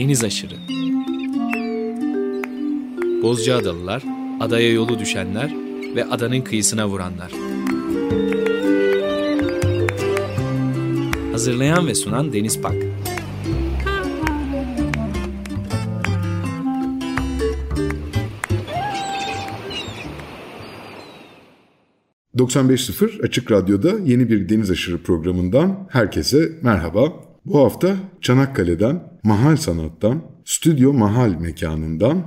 deniz aşırı. Bozcaadalılar, adaya yolu düşenler ve adanın kıyısına vuranlar. Hazırlayan ve sunan Deniz Pak. ...95.0 Açık Radyo'da yeni bir Deniz Aşırı programından herkese merhaba. Bu hafta Çanakkale'den, Mahal Sanat'tan, Stüdyo Mahal mekanından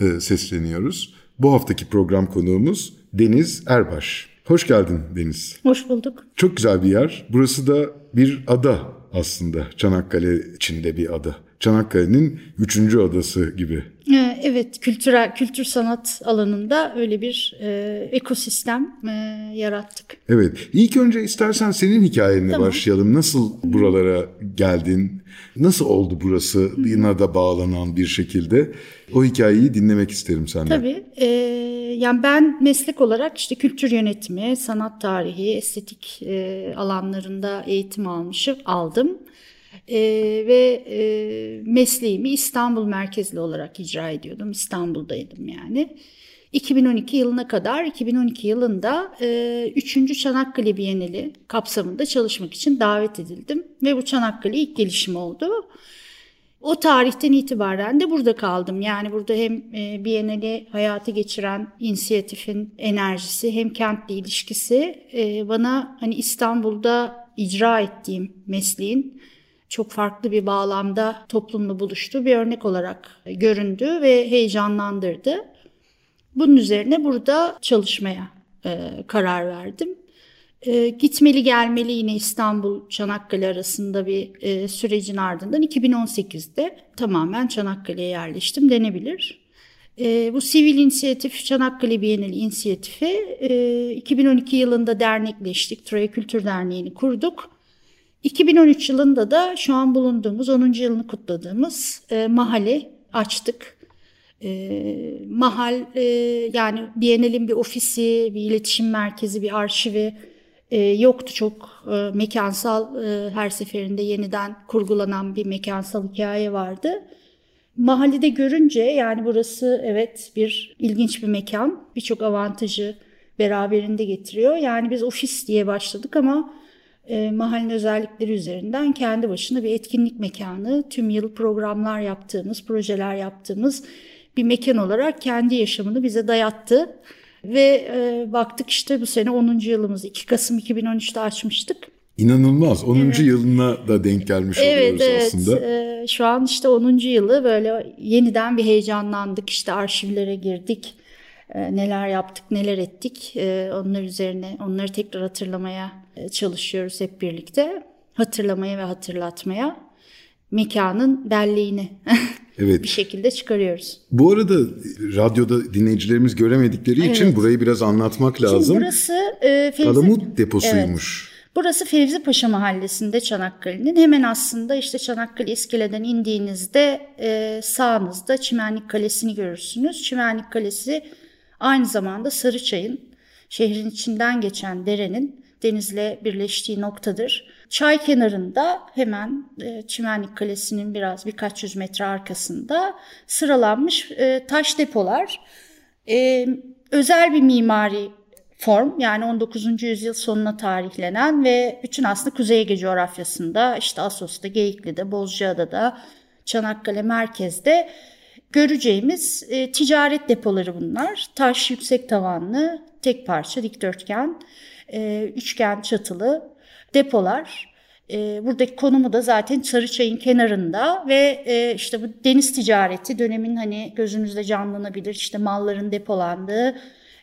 e, sesleniyoruz. Bu haftaki program konuğumuz Deniz Erbaş. Hoş geldin Deniz. Hoş bulduk. Çok güzel bir yer. Burası da bir ada aslında. Çanakkale içinde bir ada. Çanakkale'nin üçüncü adası gibi. Ee, evet, kültürel kültür sanat alanında öyle bir e, ekosistem e, yarattık. Evet, ilk önce istersen senin hikayenle tamam. başlayalım. Nasıl buralara geldin? Nasıl oldu burası? Yine da bağlanan bir şekilde. O hikayeyi dinlemek isterim senden. Tabii. E, yani ben meslek olarak işte kültür yönetimi, sanat tarihi, estetik e, alanlarında eğitim almışım, aldım. E, ve e, mesleğimi İstanbul merkezli olarak icra ediyordum. İstanbul'daydım yani. 2012 yılına kadar 2012 yılında e, 3. Çanakkale Bienali kapsamında çalışmak için davet edildim. Ve bu Çanakkale ilk gelişim oldu. O tarihten itibaren de burada kaldım. Yani burada hem e, Biennale hayata geçiren inisiyatifin enerjisi hem kentle ilişkisi e, bana hani İstanbul'da icra ettiğim mesleğin çok farklı bir bağlamda toplumla buluştuğu bir örnek olarak göründü ve heyecanlandırdı. Bunun üzerine burada çalışmaya e, karar verdim. E, gitmeli gelmeli yine İstanbul Çanakkale arasında bir e, sürecin ardından 2018'de tamamen Çanakkale'ye yerleştim denebilir. E, bu sivil inisiyatif Çanakkale Bienali inisiyatifi e, 2012 yılında dernekleştik. Troya Kültür Derneği'ni kurduk. 2013 yılında da şu an bulunduğumuz 10. yılını kutladığımız e, mahalle açtık. E, mahal e, yani Biennial'in bir ofisi, bir iletişim merkezi, bir arşivi e, yoktu. Çok e, mekansal e, her seferinde yeniden kurgulanan bir mekansal hikaye vardı. Mahallede görünce yani burası evet bir ilginç bir mekan. Birçok avantajı beraberinde getiriyor. Yani biz ofis diye başladık ama e, mahallenin özellikleri üzerinden kendi başına bir etkinlik mekanı, tüm yıl programlar yaptığımız, projeler yaptığımız bir mekan olarak kendi yaşamını bize dayattı. Ve e, baktık işte bu sene 10. yılımız 2 Kasım 2013'te açmıştık. İnanılmaz. 10. Evet. yılına da denk gelmiş evet, oluyoruz evet. aslında. Evet. Şu an işte 10. yılı böyle yeniden bir heyecanlandık. İşte arşivlere girdik. E, neler yaptık, neler ettik. E, onlar üzerine onları tekrar hatırlamaya çalışıyoruz hep birlikte. Hatırlamaya ve hatırlatmaya mekanın belleğini evet. bir şekilde çıkarıyoruz. Bu arada radyoda dinleyicilerimiz göremedikleri evet. için burayı biraz anlatmak lazım. Şimdi burası e, Fevzi... Palamut deposuymuş. Evet. Burası Fevzi Paşa Mahallesi'nde Çanakkale'nin. Hemen aslında işte Çanakkale iskeleden indiğinizde e, sağınızda Çimenlik Kalesi'ni görürsünüz. Çimenlik Kalesi aynı zamanda Sarıçay'ın şehrin içinden geçen derenin denizle birleştiği noktadır. Çay kenarında hemen e, Çimenlik Kalesi'nin biraz birkaç yüz metre arkasında sıralanmış e, taş depolar. E, özel bir mimari form yani 19. yüzyıl sonuna tarihlenen ve bütün aslında Kuzey Ege coğrafyasında işte Asos'ta, Geyikli'de, Bozcaada'da, Çanakkale merkezde göreceğimiz e, ticaret depoları bunlar. Taş yüksek tavanlı, tek parça dikdörtgen, e, üçgen çatılı depolar. E, buradaki konumu da zaten Sarıçay'ın kenarında ve e, işte bu deniz ticareti dönemin hani gözümüzde canlanabilir işte malların depolandığı,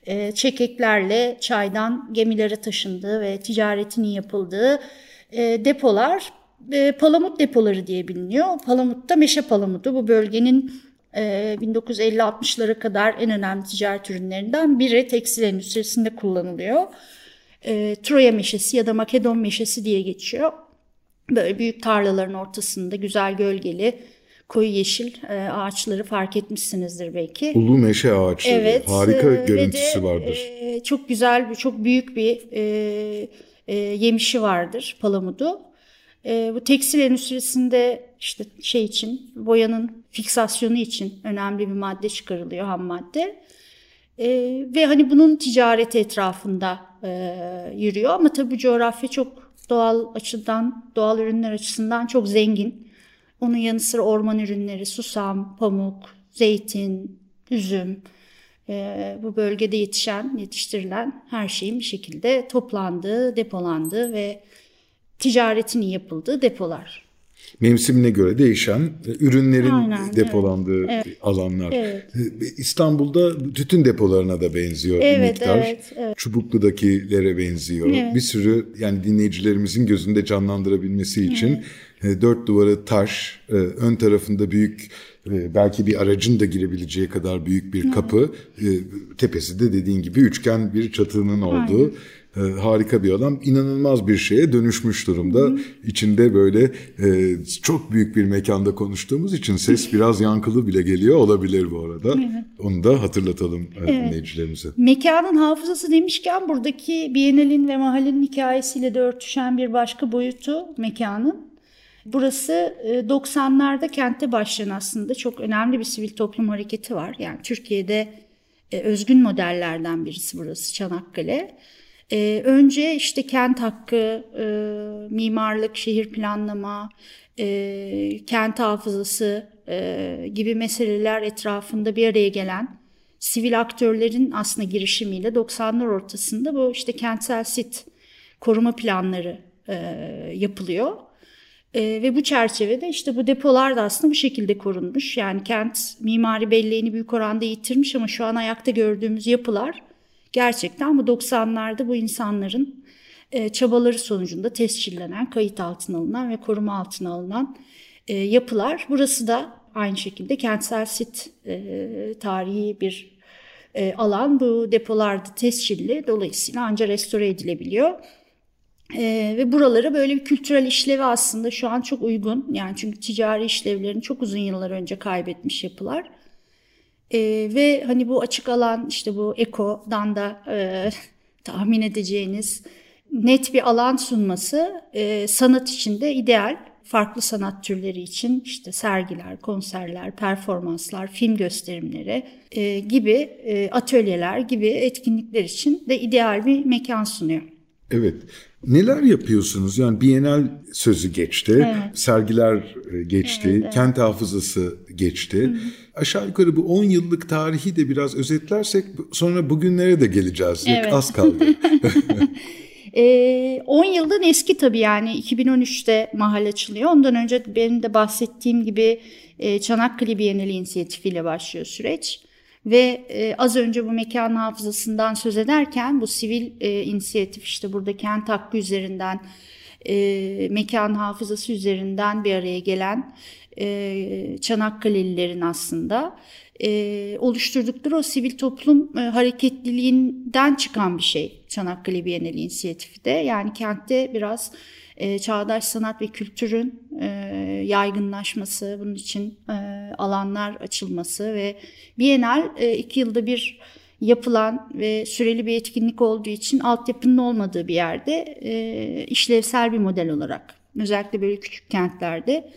e, çekeklerle çaydan gemilere taşındığı ve ticaretinin yapıldığı e, depolar e, palamut depoları diye biliniyor. Palamut da meşe palamudu. Bu bölgenin 1950-60'lara ee, kadar en önemli ticaret ürünlerinden biri tekstil endüstrisinde kullanılıyor. E, Troya meşesi ya da Makedon meşesi diye geçiyor. Böyle büyük tarlaların ortasında güzel gölgeli koyu yeşil e, ağaçları fark etmişsinizdir belki. Ulu meşe ağaçları. Evet. Harika e, görüntüsü de, vardır. E, çok güzel, çok büyük bir e, e, yemişi vardır palamudu. E, bu tekstil endüstrisinde işte şey için boyanın fiksasyonu için önemli bir madde çıkarılıyor ham madde. E, ve hani bunun ticareti etrafında e, yürüyor ama tabii bu coğrafya çok doğal açıdan, doğal ürünler açısından çok zengin. Onun yanı sıra orman ürünleri, susam, pamuk, zeytin, üzüm, e, bu bölgede yetişen, yetiştirilen her şeyin bir şekilde toplandığı, depolandığı ve ticaretinin yapıldığı depolar. Mevsimine göre değişen e, ürünlerin Aynen, depolandığı evet, alanlar. Evet. E, İstanbul'da tütün depolarına da benziyor evet, miktar. Evet, evet. Çubuklu'dakilere benziyor. Evet. Bir sürü yani dinleyicilerimizin gözünde canlandırabilmesi için evet. dört duvarı taş, ön tarafında büyük belki bir aracın da girebileceği kadar büyük bir kapı, evet. tepesi de dediğin gibi üçgen bir çatının olduğu Aynen e, harika bir adam. İnanılmaz bir şeye dönüşmüş durumda. Hı. İçinde böyle e, çok büyük bir mekanda konuştuğumuz için ses biraz yankılı bile geliyor olabilir bu arada. Evet. Onu da hatırlatalım e, evet. dinleyicilerimize. Mekanın hafızası demişken buradaki Bienal'in ve mahallenin hikayesiyle de örtüşen bir başka boyutu mekanın. Burası 90'larda e, kentte başlayan aslında çok önemli bir sivil toplum hareketi var. Yani Türkiye'de e, özgün modellerden birisi burası Çanakkale. E, önce işte kent hakkı, e, mimarlık, şehir planlama, e, kent hafızası e, gibi meseleler etrafında bir araya gelen sivil aktörlerin aslında girişimiyle 90'lar ortasında bu işte kentsel sit koruma planları e, yapılıyor. E, ve bu çerçevede işte bu depolar da aslında bu şekilde korunmuş. Yani kent mimari belleğini büyük oranda yitirmiş ama şu an ayakta gördüğümüz yapılar gerçekten bu 90'larda bu insanların e, çabaları sonucunda tescillenen, kayıt altına alınan ve koruma altına alınan e, yapılar. Burası da aynı şekilde kentsel sit e, tarihi bir alan. Bu depolarda tescilli dolayısıyla ancak restore edilebiliyor. Ee, ve buralara böyle bir kültürel işlevi aslında şu an çok uygun. Yani çünkü ticari işlevlerini çok uzun yıllar önce kaybetmiş yapılar. E, ve hani bu açık alan işte bu ekodan da e, tahmin edeceğiniz net bir alan sunması e, sanat için de ideal. Farklı sanat türleri için işte sergiler, konserler, performanslar, film gösterimleri e, gibi e, atölyeler gibi etkinlikler için de ideal bir mekan sunuyor. Evet. Neler yapıyorsunuz? Yani Bienal sözü geçti, evet. sergiler e, geçti, evet, evet. kent hafızası geçti. Hı hı. Aşağı yukarı bu 10 yıllık tarihi de biraz özetlersek sonra bugünlere de geleceğiz. Evet. Az kaldı. 10 e, yıldan eski tabii yani 2013'te mahal açılıyor. Ondan önce benim de bahsettiğim gibi e, Çanakkale Bienali inisiyatifiyle başlıyor süreç. Ve e, az önce bu mekan hafızasından söz ederken bu sivil e, inisiyatif işte burada kent hakkı üzerinden e, mekan hafızası üzerinden bir araya gelen e, Çanakkale'lilerin aslında e, oluşturdukları o sivil toplum e, hareketliliğinden çıkan bir şey Çanakkale Bienali inisiyatifi de. Yani kentte biraz e, çağdaş sanat ve kültürün e, yaygınlaşması, bunun için e, alanlar açılması ve Bienal e, iki yılda bir yapılan ve süreli bir etkinlik olduğu için altyapının olmadığı bir yerde e, işlevsel bir model olarak özellikle böyle küçük kentlerde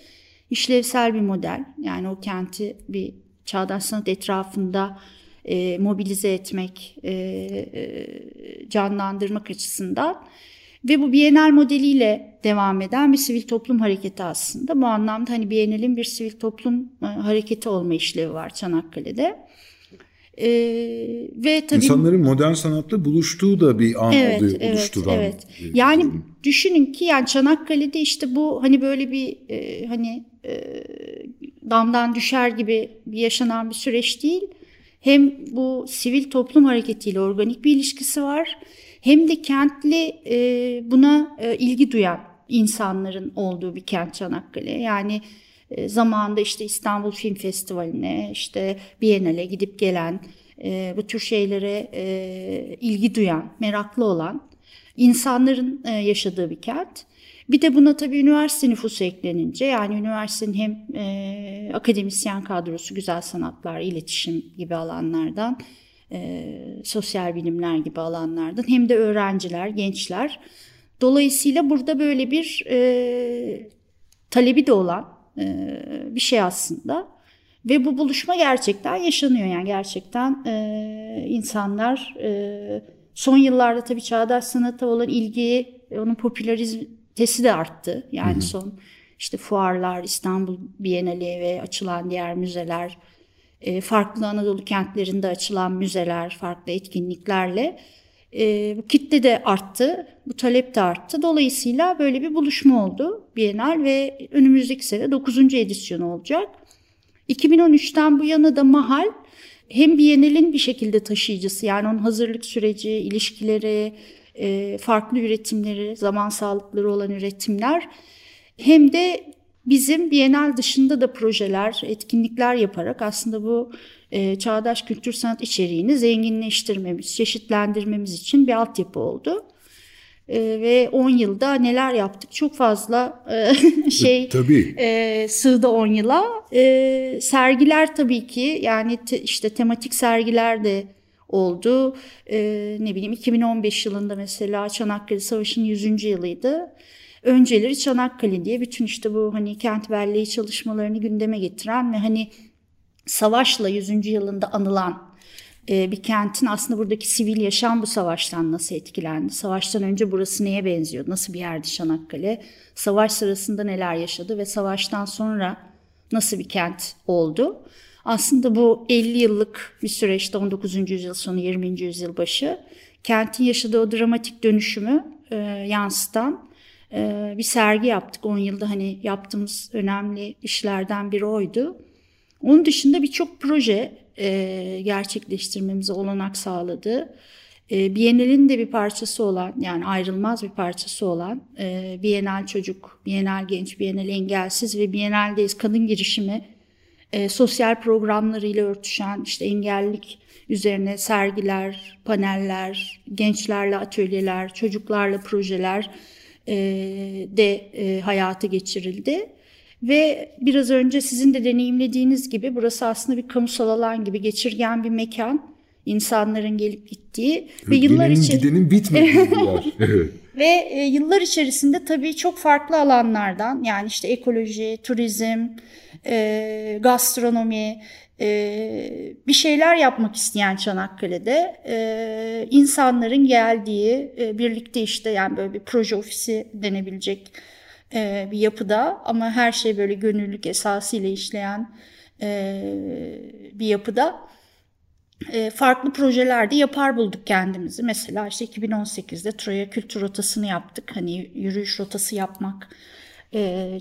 işlevsel bir model yani o kenti bir çağdaş sanat etrafında e, mobilize etmek, e, e, canlandırmak açısından ve bu Bienal modeliyle devam eden bir sivil toplum hareketi aslında. Bu anlamda hani Bienal'in bir sivil toplum e, hareketi olma işlevi var Çanakkale'de. Ee, ve tabii insanların modern sanatla buluştuğu da bir an evet, oluyor, evet, oluşturan. Evet. Yani düşünün ki yani Çanakkale'de işte bu hani böyle bir e, hani e, damdan düşer gibi bir yaşanan bir süreç değil. Hem bu sivil toplum hareketiyle organik bir ilişkisi var hem de kentli e, buna e, ilgi duyan insanların olduğu bir kent Çanakkale. Yani e, zamanında işte İstanbul Film Festivali'ne, işte Biennale gidip gelen, e, bu tür şeylere e, ilgi duyan, meraklı olan insanların e, yaşadığı bir kent. Bir de buna tabii üniversite nüfusu eklenince yani üniversitenin hem e, akademisyen kadrosu güzel sanatlar, iletişim gibi alanlardan e, sosyal bilimler gibi alanlardan hem de öğrenciler, gençler Dolayısıyla burada böyle bir e, talebi de olan e, bir şey aslında. Ve bu buluşma gerçekten yaşanıyor yani gerçekten e, insanlar e, son yıllarda tabii çağdaş sanata olan ilgi, onun popülaritesi de arttı. Yani hı hı. son işte fuarlar, İstanbul Bienali ve açılan diğer müzeler, e, farklı Anadolu kentlerinde açılan müzeler, farklı etkinliklerle e, bu kitle de arttı, bu talep de arttı. Dolayısıyla böyle bir buluşma oldu Bienal ve önümüzdeki sene 9. edisyonu olacak. 2013'ten bu yana da Mahal hem Bienal'in bir şekilde taşıyıcısı yani onun hazırlık süreci, ilişkileri, e, farklı üretimleri, zaman sağlıkları olan üretimler hem de bizim Bienal dışında da projeler, etkinlikler yaparak aslında bu e, çağdaş kültür sanat içeriğini zenginleştirmemiz, çeşitlendirmemiz için bir altyapı oldu. E, ve 10 yılda neler yaptık çok fazla e, şey tabii. E, sığdı 10 yıla. E, sergiler tabii ki yani te, işte tematik sergiler de oldu. E, ne bileyim 2015 yılında mesela Çanakkale Savaşı'nın 100. yılıydı. Önceleri Çanakkale diye bütün işte bu hani kent belleği çalışmalarını gündeme getiren ve hani savaşla 100. yılında anılan e, bir kentin aslında buradaki sivil yaşam bu savaştan nasıl etkilendi? Savaştan önce burası neye benziyor? Nasıl bir yerdi Çanakkale? Savaş sırasında neler yaşadı ve savaştan sonra nasıl bir kent oldu? Aslında bu 50 yıllık bir süreçte 19. yüzyıl sonu 20. yüzyıl başı kentin yaşadığı o dramatik dönüşümü e, yansıtan e, bir sergi yaptık. 10 yılda hani yaptığımız önemli işlerden biri oydu. Onun dışında birçok proje e, gerçekleştirmemize olanak sağladı. E, Bienal'in de bir parçası olan yani ayrılmaz bir parçası olan e, Bienal Çocuk, Bienal Genç, Bienal Engelsiz ve Bienal'deyiz kadın girişimi e, sosyal programlarıyla örtüşen işte engellilik üzerine sergiler, paneller, gençlerle atölyeler, çocuklarla projeler e, de e, hayata geçirildi. Ve biraz önce sizin de deneyimlediğiniz gibi burası aslında bir kamusal alan gibi geçirgen bir mekan. insanların gelip gittiği ve yıllar içerisinde gidenin bitmediği evet. Ve e, yıllar içerisinde tabii çok farklı alanlardan yani işte ekoloji, turizm, e, gastronomi, e, bir şeyler yapmak isteyen Çanakkale'de e, insanların geldiği e, birlikte işte yani böyle bir proje ofisi denebilecek e, bir yapıda ama her şey böyle gönüllülük esasıyla işleyen e, bir yapıda e, farklı projelerde yapar bulduk kendimizi. Mesela işte 2018'de Troya Kültür Rotası'nı yaptık. Hani yürüyüş rotası yapmak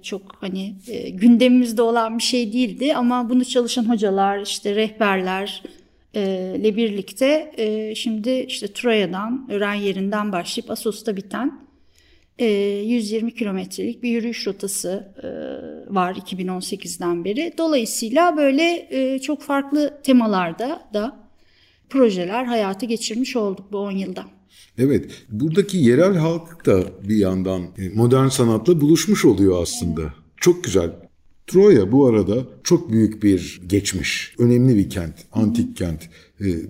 çok hani gündemimizde olan bir şey değildi ama bunu çalışan hocalar işte rehberler ile birlikte şimdi işte Troya'dan, öğren yerinden başlayıp Asos'ta biten 120 kilometrelik bir yürüyüş rotası var 2018'den beri. Dolayısıyla böyle çok farklı temalarda da projeler hayata geçirmiş olduk bu 10 yılda. Evet, buradaki yerel halk da bir yandan modern sanatla buluşmuş oluyor aslında. Çok güzel. Troya bu arada çok büyük bir geçmiş. Önemli bir kent, antik kent.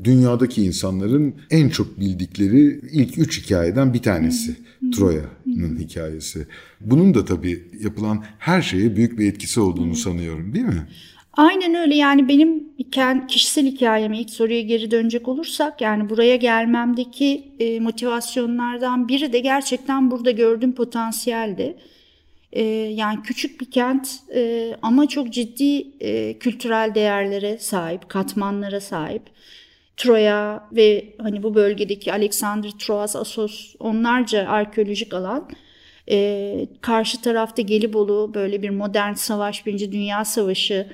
Dünyadaki insanların en çok bildikleri ilk üç hikayeden bir tanesi. Troya'nın hikayesi. Bunun da tabii yapılan her şeye büyük bir etkisi olduğunu sanıyorum değil mi? Aynen öyle yani benim kişisel hikayeme ilk soruya geri dönecek olursak yani buraya gelmemdeki e, motivasyonlardan biri de gerçekten burada gördüğüm potansiyeldi. E, yani küçük bir kent e, ama çok ciddi e, kültürel değerlere sahip, katmanlara sahip. Troya ve hani bu bölgedeki Alexander, Troas, Asos onlarca arkeolojik alan. Ee, karşı tarafta Gelibolu böyle bir modern savaş, Birinci Dünya Savaşı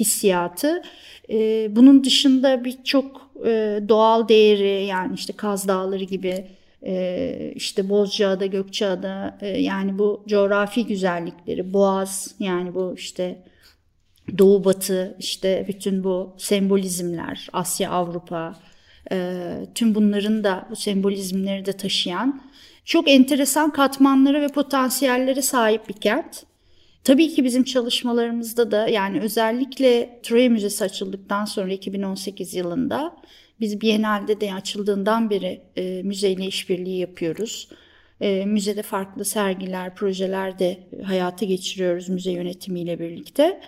hissiyatı. Ee, bunun dışında birçok e, doğal değeri yani işte Kaz Dağları gibi e, işte Bozcaada, Gökçeada e, yani bu coğrafi güzellikleri, Boğaz yani bu işte Doğu Batı işte bütün bu sembolizmler Asya Avrupa e, tüm bunların da bu sembolizmleri de taşıyan çok enteresan katmanlara ve potansiyellere sahip bir kent. Tabii ki bizim çalışmalarımızda da yani özellikle Troya Müzesi açıldıktan sonra 2018 yılında biz Biennale'de de açıldığından beri e, müzeyle işbirliği yapıyoruz. E, müzede farklı sergiler, projeler de hayata geçiriyoruz müze yönetimiyle birlikte.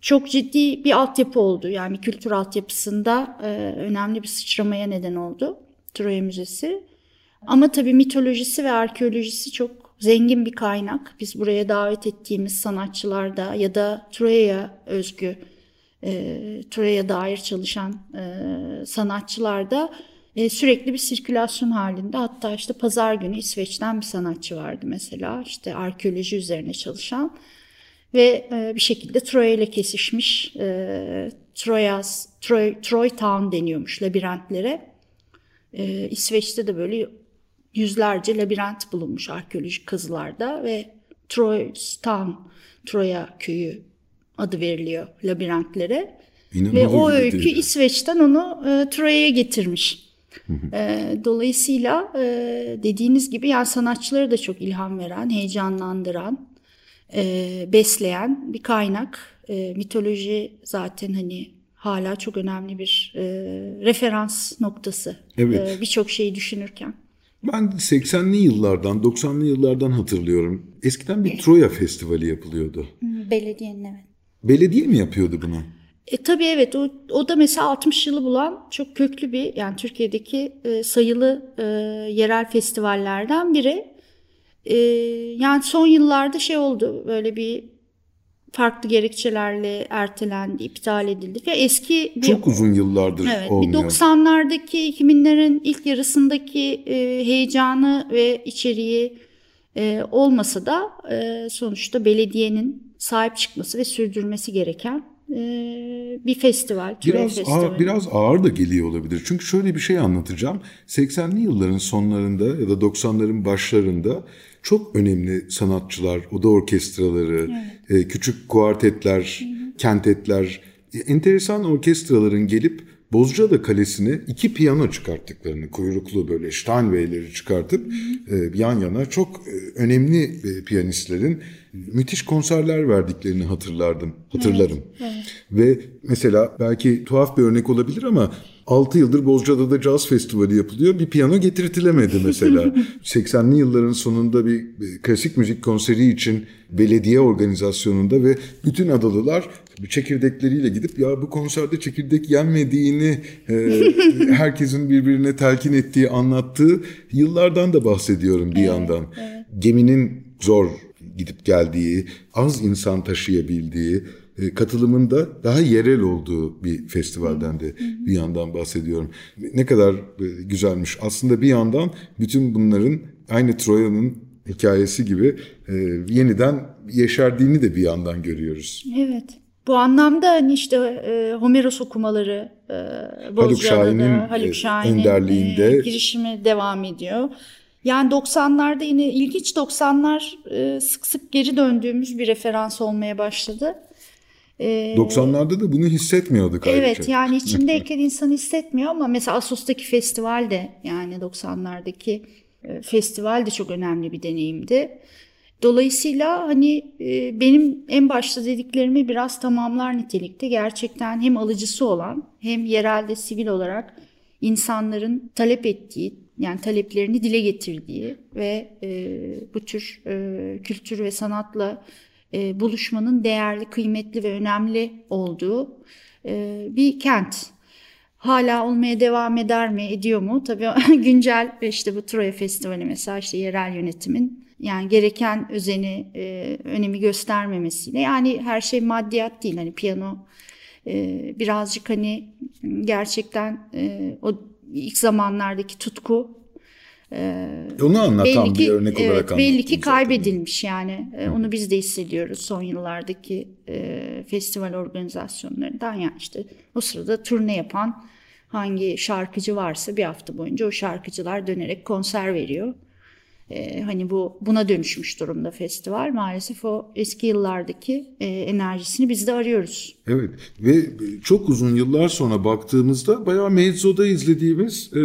Çok ciddi bir altyapı oldu. Yani kültür altyapısında e, önemli bir sıçramaya neden oldu Troya Müzesi. Ama tabii mitolojisi ve arkeolojisi çok zengin bir kaynak. Biz buraya davet ettiğimiz sanatçılarda ya da Troya'ya özgü, e, Troya'ya dair çalışan e, sanatçılarda e, sürekli bir sirkülasyon halinde. Hatta işte pazar günü İsveç'ten bir sanatçı vardı mesela işte arkeoloji üzerine çalışan ve e, bir şekilde Troya ile kesişmiş e, Troyas, Troy, Troy Town deniyormuş labirentlere. E, İsveç'te de böyle yüzlerce labirent bulunmuş arkeolojik kazılarda ve Troy Town, Troya köyü adı veriliyor labirentlere. Ve o öykü değil. İsveç'ten onu e, Troya'ya getirmiş. E, dolayısıyla e, dediğiniz gibi yani sanatçıları da çok ilham veren, heyecanlandıran, e, besleyen bir kaynak. E, mitoloji zaten hani hala çok önemli bir e, referans noktası. Evet. E, Birçok şeyi düşünürken. Ben 80'li yıllardan, 90'lı yıllardan hatırlıyorum. Eskiden bir Troya Festivali yapılıyordu. Belediyenin evet. Belediye mi yapıyordu bunu? E, tabii evet o, o da mesela 60 yılı bulan çok köklü bir yani Türkiye'deki e, sayılı e, yerel festivallerden biri. E, yani son yıllarda şey oldu böyle bir farklı gerekçelerle ertelendi, iptal edildi. Ve eski bir, çok uzun yıllardır evet, olmuyor. Bir 90'lardaki 2000'lerin ilk yarısındaki e, heyecanı ve içeriği e, olmasa da e, sonuçta belediyenin sahip çıkması ve sürdürmesi gereken e, bir festival. Biraz ağır, biraz ağır da geliyor olabilir. Çünkü şöyle bir şey anlatacağım. 80'li yılların sonlarında ya da 90'ların başlarında çok önemli sanatçılar, oda orkestraları, evet. e, küçük kuartetler, kentetler, e, enteresan orkestraların gelip Bozcaada Kalesi'ne iki piyano çıkarttıklarını, kuyruklu böyle Steinway'leri çıkartıp hı hı. E, yan yana çok e, önemli e, piyanistlerin müthiş konserler verdiklerini hatırlardım, hatırlarım. Evet, evet. Ve mesela belki tuhaf bir örnek olabilir ama 6 yıldır Bozcaada'da Caz Festivali yapılıyor. Bir piyano getirtilemedi mesela. 80'li yılların sonunda bir klasik müzik konseri için belediye organizasyonunda ve bütün adalılar çekirdekleriyle gidip ya bu konserde çekirdek yenmediğini e, herkesin birbirine telkin ettiği anlattığı yıllardan da bahsediyorum bir evet, yandan. Evet. Geminin zor gidip geldiği, az insan taşıyabildiği, e, katılımında daha yerel olduğu bir festivalden de bir yandan bahsediyorum. Ne kadar e, güzelmiş. Aslında bir yandan bütün bunların aynı Troya'nın hikayesi gibi e, yeniden yeşerdiğini de bir yandan görüyoruz. Evet. Bu anlamda hani işte e, Homeros okumaları e, Şahin'in Haluk Şahin'in önderliğinde e, girişimi devam ediyor. Yani 90'larda yine ilginç 90'lar e, sık sık geri döndüğümüz bir referans olmaya başladı. E, 90'larda da bunu hissetmiyorduk ayrıca. Evet yani içindeyken insan hissetmiyor ama mesela Asos'taki festival de yani 90'lardaki e, festival de çok önemli bir deneyimdi. Dolayısıyla hani benim en başta dediklerimi biraz tamamlar nitelikte gerçekten hem alıcısı olan hem yerelde sivil olarak insanların talep ettiği yani taleplerini dile getirdiği ve bu tür kültür ve sanatla e, buluşmanın değerli, kıymetli ve önemli olduğu e, bir kent. Hala olmaya devam eder mi, ediyor mu? Tabii güncel işte bu Troya Festivali mesela işte yerel yönetimin yani gereken özeni, e, önemi göstermemesiyle yani her şey maddiyat değil. Hani piyano e, birazcık hani gerçekten e, o ilk zamanlardaki tutku e, onu anlatan belli ki, bir örnek olarak evet, belli ki kaybedilmiş zaten. yani e, onu biz de hissediyoruz son yıllardaki e, festival organizasyonlarından yani işte o sırada turne yapan hangi şarkıcı varsa bir hafta boyunca o şarkıcılar dönerek konser veriyor. E, hani bu buna dönüşmüş durumda festival. Maalesef o eski yıllardaki e, enerjisini biz de arıyoruz. Evet ve çok uzun yıllar sonra baktığımızda bayağı mezzoda izlediğimiz e,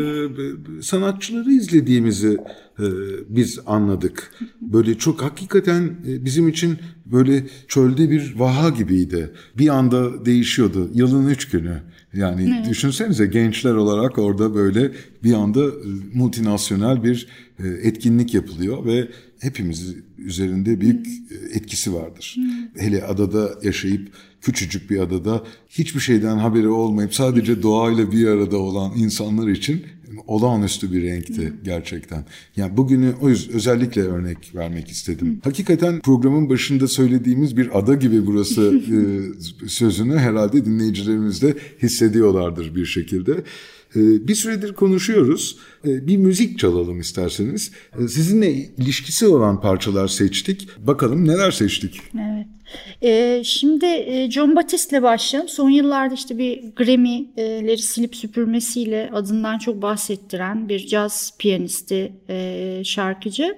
sanatçıları izlediğimizi e, biz anladık. Böyle çok hakikaten e, bizim için böyle çölde bir vaha gibiydi. Bir anda değişiyordu yılın üç günü. Yani evet. düşünsenize gençler olarak orada böyle bir anda e, multinasyonel bir e, etkinlik yapılıyor ve hepimiz üzerinde büyük e, etkisi vardır. Hele adada yaşayıp küçücük bir adada hiçbir şeyden haberi olmayıp sadece doğayla bir arada olan insanlar için olağanüstü bir renkti gerçekten. Yani bugünü o yüzden özellikle örnek vermek istedim. Hakikaten programın başında söylediğimiz bir ada gibi burası e, sözünü herhalde dinleyicilerimiz de hissediyorlardır bir şekilde. E, bir süredir konuşuyoruz. E, bir müzik çalalım isterseniz. Sizinle ilişkisi olan parçalar seçtik. Bakalım neler seçtik? Evet. Ee, şimdi e, John Batiste başlayalım. Son yıllarda işte bir Grammy'leri silip süpürmesiyle adından çok bahsettiren bir caz piyanisti, e, şarkıcı.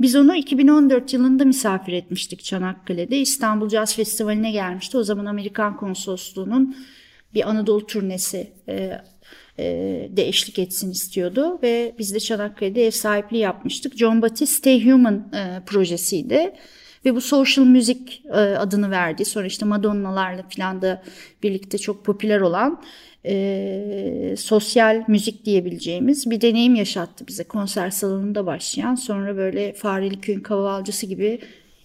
Biz onu 2014 yılında misafir etmiştik Çanakkale'de. İstanbul Caz Festivali'ne gelmişti. O zaman Amerikan Konsolosluğu'nun bir Anadolu turnesi e, de eşlik etsin istiyordu. Ve biz de Çanakkale'de ev sahipliği yapmıştık. John Batiste Stay Human e, projesiydi. Ve bu social music e, adını verdi. Sonra işte Madonna'larla falan da birlikte çok popüler olan e, sosyal müzik diyebileceğimiz bir deneyim yaşattı bize. Konser salonunda başlayan sonra böyle Fareli Köyün kavalcısı gibi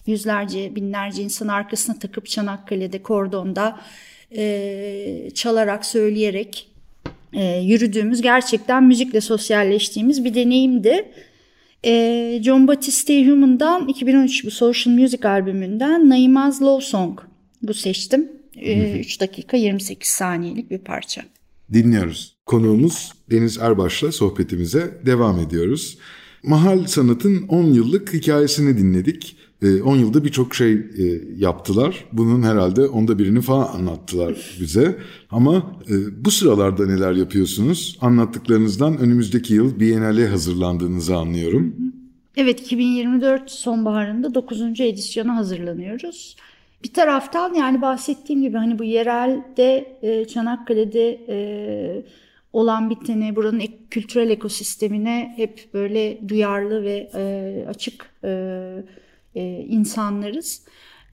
yüzlerce binlerce insan arkasına takıp Çanakkale'de kordonda e, çalarak söyleyerek e, yürüdüğümüz gerçekten müzikle sosyalleştiğimiz bir deneyimdi. E, John Batiste Human'dan 2013 bu Social Music albümünden Naimaz Love Song bu seçtim. E, 3 dakika 28 saniyelik bir parça. Dinliyoruz. Konuğumuz Deniz Erbaş'la sohbetimize devam ediyoruz. Mahal Sanat'ın 10 yıllık hikayesini dinledik. 10 yılda birçok şey yaptılar. Bunun herhalde onda birini falan anlattılar bize. Ama bu sıralarda neler yapıyorsunuz? Anlattıklarınızdan önümüzdeki yıl Biennale hazırlandığınızı anlıyorum. Evet 2024 sonbaharında 9. edisyona hazırlanıyoruz. Bir taraftan yani bahsettiğim gibi hani bu yerelde Çanakkale'de olan bitene, buranın kültürel ekosistemine hep böyle duyarlı ve açık e, insanlarız.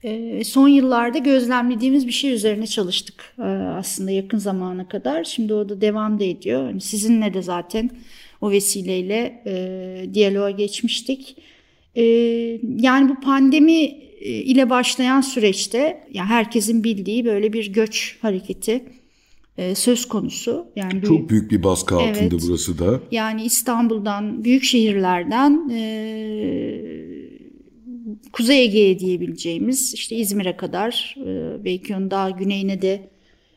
E, son yıllarda gözlemlediğimiz bir şey üzerine çalıştık e, aslında yakın zamana kadar. Şimdi o da devam da ediyor. Yani sizinle de zaten o vesileyle e, diyaloğa geçmiştik. E, yani bu pandemi ile başlayan süreçte yani herkesin bildiği böyle bir göç hareketi e, söz konusu. Yani çok büyük bir baskı altında evet, burası da. Yani İstanbul'dan, büyük şehirlerden e, Kuzey Ege'ye diyebileceğimiz işte İzmir'e kadar e, belki onun daha güneyine de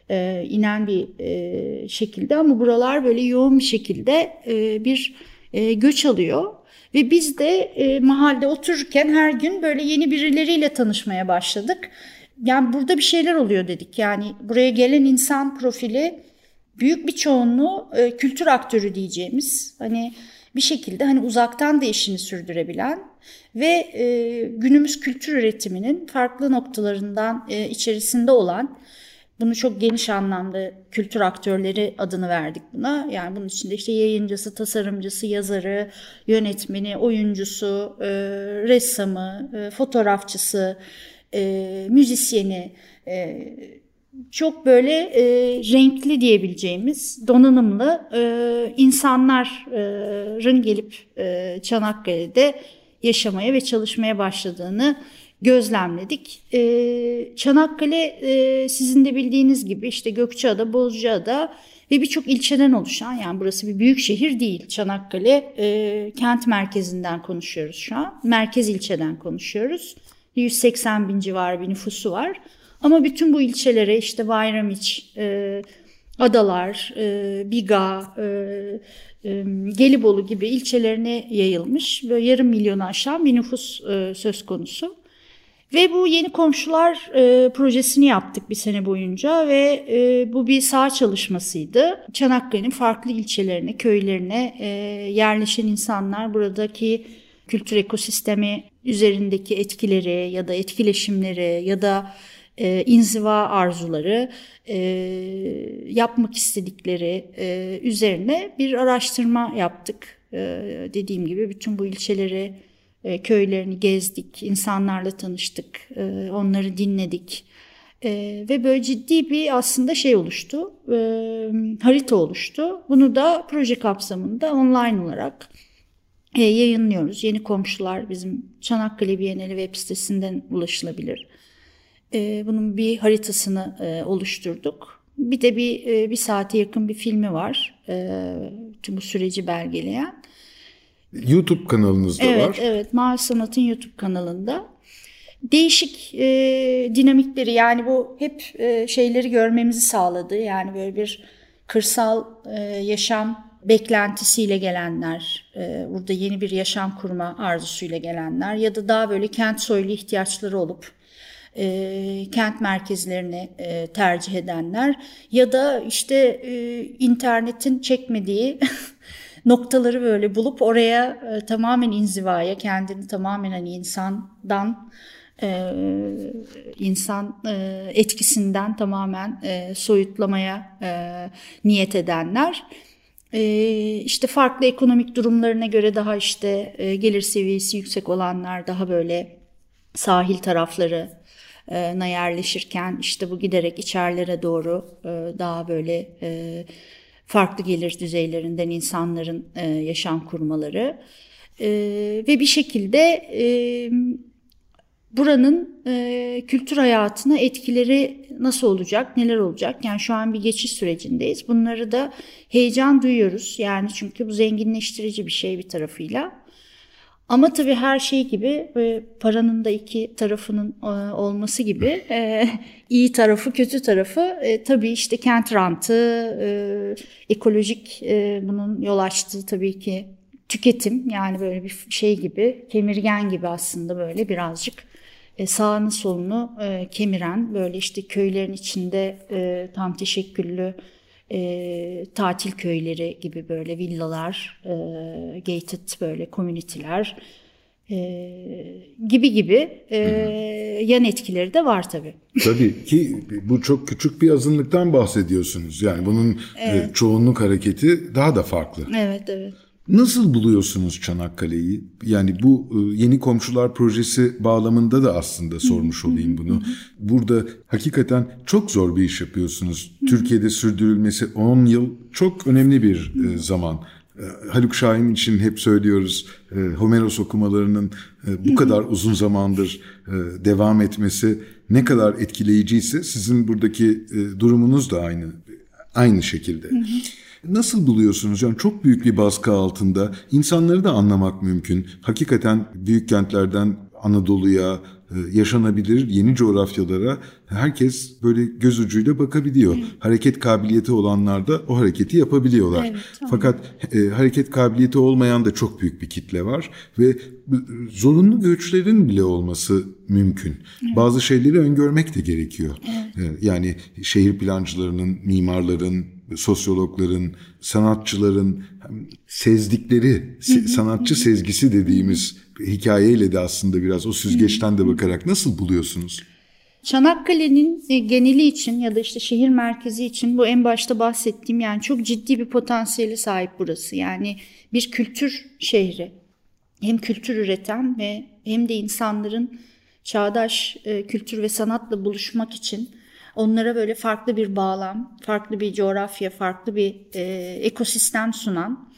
e, inen bir e, şekilde ama buralar böyle yoğun bir şekilde bir göç alıyor. Ve biz de e, mahalde otururken her gün böyle yeni birileriyle tanışmaya başladık. Yani burada bir şeyler oluyor dedik. Yani buraya gelen insan profili büyük bir çoğunluğu kültür aktörü diyeceğimiz. Hani bir şekilde hani uzaktan da işini sürdürebilen ve e, günümüz kültür üretiminin farklı noktalarından e, içerisinde olan bunu çok geniş anlamda kültür aktörleri adını verdik buna. Yani bunun içinde işte yayıncısı, tasarımcısı, yazarı, yönetmeni, oyuncusu, e, ressamı, e, fotoğrafçısı, e, müzisyeni, e, çok böyle e, renkli diyebileceğimiz donanımlı e, insanların gelip e, Çanakkale'de yaşamaya ve çalışmaya başladığını gözlemledik. E, Çanakkale e, sizin de bildiğiniz gibi işte Gökçeada, Bozcaada ve birçok ilçeden oluşan yani burası bir büyük şehir değil. Çanakkale e, kent merkezinden konuşuyoruz şu an. Merkez ilçeden konuşuyoruz. 180 bin civarı bir nüfusu var. Ama bütün bu ilçelere işte Bayramiç, e, Adalar, e, Biga, e, e, Gelibolu gibi ilçelerine yayılmış. Böyle yarım milyonu aşan bir nüfus e, söz konusu. Ve bu yeni komşular e, projesini yaptık bir sene boyunca ve e, bu bir sağ çalışmasıydı. Çanakkale'nin farklı ilçelerine, köylerine e, yerleşen insanlar buradaki kültür ekosistemi üzerindeki etkileri ya da etkileşimleri ya da e, inziva arzuları, e, yapmak istedikleri e, üzerine bir araştırma yaptık. E, dediğim gibi bütün bu ilçeleri, e, köylerini gezdik, insanlarla tanıştık, e, onları dinledik. E, ve böyle ciddi bir aslında şey oluştu, e, harita oluştu. Bunu da proje kapsamında online olarak e, yayınlıyoruz. Yeni komşular bizim Çanakkale Bienali web sitesinden ulaşılabilir. E, bunun bir haritasını e, oluşturduk. Bir de bir e, bir saate yakın bir filmi var. E, tüm bu süreci belgeleyen. YouTube kanalınızda evet, var. Evet, Mavi Sanat'ın YouTube kanalında. Değişik e, dinamikleri yani bu hep e, şeyleri görmemizi sağladı. Yani böyle bir kırsal e, yaşam beklentisiyle gelenler, e, burada yeni bir yaşam kurma arzusuyla gelenler ya da daha böyle kent soylu ihtiyaçları olup e, kent merkezlerini e, tercih edenler ya da işte e, internetin çekmediği noktaları böyle bulup oraya e, tamamen inzivaya kendini tamamen hani insandan e, insan e, etkisinden tamamen e, soyutlamaya e, niyet edenler. E, işte farklı ekonomik durumlarına göre daha işte e, gelir seviyesi yüksek olanlar daha böyle sahil tarafları na yerleşirken işte bu giderek içerilere doğru daha böyle farklı gelir düzeylerinden insanların yaşam kurmaları ve bir şekilde buranın kültür hayatına etkileri nasıl olacak, neler olacak? Yani şu an bir geçiş sürecindeyiz. Bunları da heyecan duyuyoruz. Yani çünkü bu zenginleştirici bir şey bir tarafıyla. Ama tabii her şey gibi paranın da iki tarafının e, olması gibi. E, iyi tarafı kötü tarafı. E, tabii işte kent rantı, ekolojik bunun yol açtığı tabii ki tüketim yani böyle bir şey gibi kemirgen gibi aslında böyle birazcık sağını solunu kemiren böyle işte köylerin içinde tam teşekküllü e, tatil köyleri gibi böyle villalar, e, gated böyle komüniteler e, gibi gibi e, yan etkileri de var tabii. Tabii ki bu çok küçük bir azınlıktan bahsediyorsunuz. Yani bunun evet. e, çoğunluk hareketi daha da farklı. Evet, evet. Nasıl buluyorsunuz Çanakkale'yi? Yani bu e, yeni komşular projesi bağlamında da aslında sormuş olayım bunu. Burada hakikaten çok zor bir iş yapıyorsunuz. Türkiye'de sürdürülmesi 10 yıl çok önemli bir e, zaman. E, Haluk Şahin için hep söylüyoruz Homeros okumalarının bu kadar uzun zamandır devam etmesi ne kadar etkileyiciyse sizin buradaki durumunuz da aynı aynı şekilde. Hı hı. Nasıl buluyorsunuz? Yani çok büyük bir baskı altında insanları da anlamak mümkün. Hakikaten büyük kentlerden Anadolu'ya, e, yaşanabilir yeni coğrafyalara herkes böyle göz ucuyla bakabiliyor. Evet. Hareket kabiliyeti olanlar da o hareketi yapabiliyorlar. Evet, tamam. Fakat e, hareket kabiliyeti olmayan da çok büyük bir kitle var ve zorunlu göçlerin bile olması mümkün. Evet. Bazı şeyleri öngörmek de gerekiyor. Evet. E, yani şehir plancılarının, mimarların, sosyologların, sanatçıların sezdikleri, sanatçı sezgisi dediğimiz hikayeyle de aslında biraz o süzgeçten de bakarak nasıl buluyorsunuz? Çanakkale'nin e, geneli için ya da işte şehir merkezi için bu en başta bahsettiğim yani çok ciddi bir potansiyeli sahip burası. Yani bir kültür şehri. Hem kültür üreten ve hem de insanların çağdaş e, kültür ve sanatla buluşmak için onlara böyle farklı bir bağlam, farklı bir coğrafya, farklı bir e, ekosistem sunan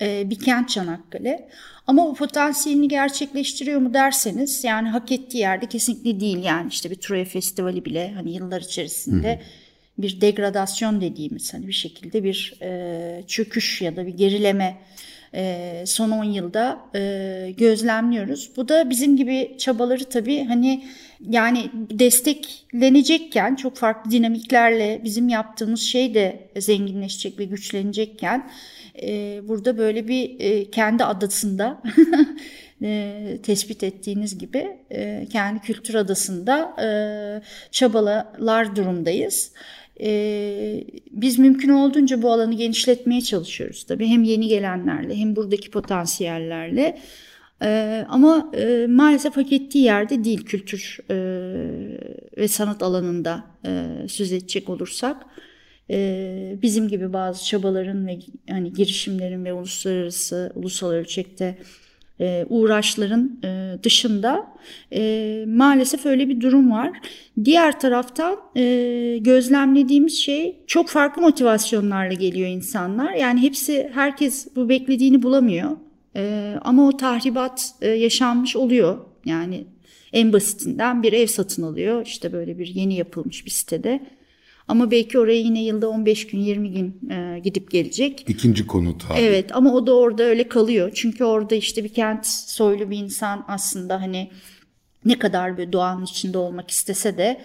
e, bir kent Çanakkale. Ama o potansiyelini gerçekleştiriyor mu derseniz yani hak ettiği yerde kesinlikle değil. Yani işte bir Troya Festivali bile hani yıllar içerisinde hı bir degradasyon dediğimiz hani bir şekilde bir e, çöküş ya da bir gerileme e, son 10 yılda e, gözlemliyoruz. Bu da bizim gibi çabaları tabii hani yani desteklenecekken çok farklı dinamiklerle bizim yaptığımız şey de zenginleşecek ve güçlenecekken e, burada böyle bir e, kendi adasında e, tespit ettiğiniz gibi e, kendi kültür adasında e, çabalar durumdayız. E, biz mümkün olduğunca bu alanı genişletmeye çalışıyoruz tabii hem yeni gelenlerle hem buradaki potansiyellerle. E, ama e, maalesef hak ettiği yerde değil kültür e, ve sanat alanında e, söz edecek olursak. E, bizim gibi bazı çabaların ve hani girişimlerin ve uluslararası, ulusal ölçekte e, uğraşların e, dışında e, maalesef öyle bir durum var. Diğer taraftan e, gözlemlediğimiz şey çok farklı motivasyonlarla geliyor insanlar. Yani hepsi herkes bu beklediğini bulamıyor. E, ama o tahribat e, yaşanmış oluyor. Yani en basitinden bir ev satın alıyor. İşte böyle bir yeni yapılmış bir sitede. Ama belki oraya yine yılda 15 gün 20 gün e, gidip gelecek. İkinci konu tabi. Evet ama o da orada öyle kalıyor. Çünkü orada işte bir kent soylu bir insan aslında hani ne kadar bir doğanın içinde olmak istese de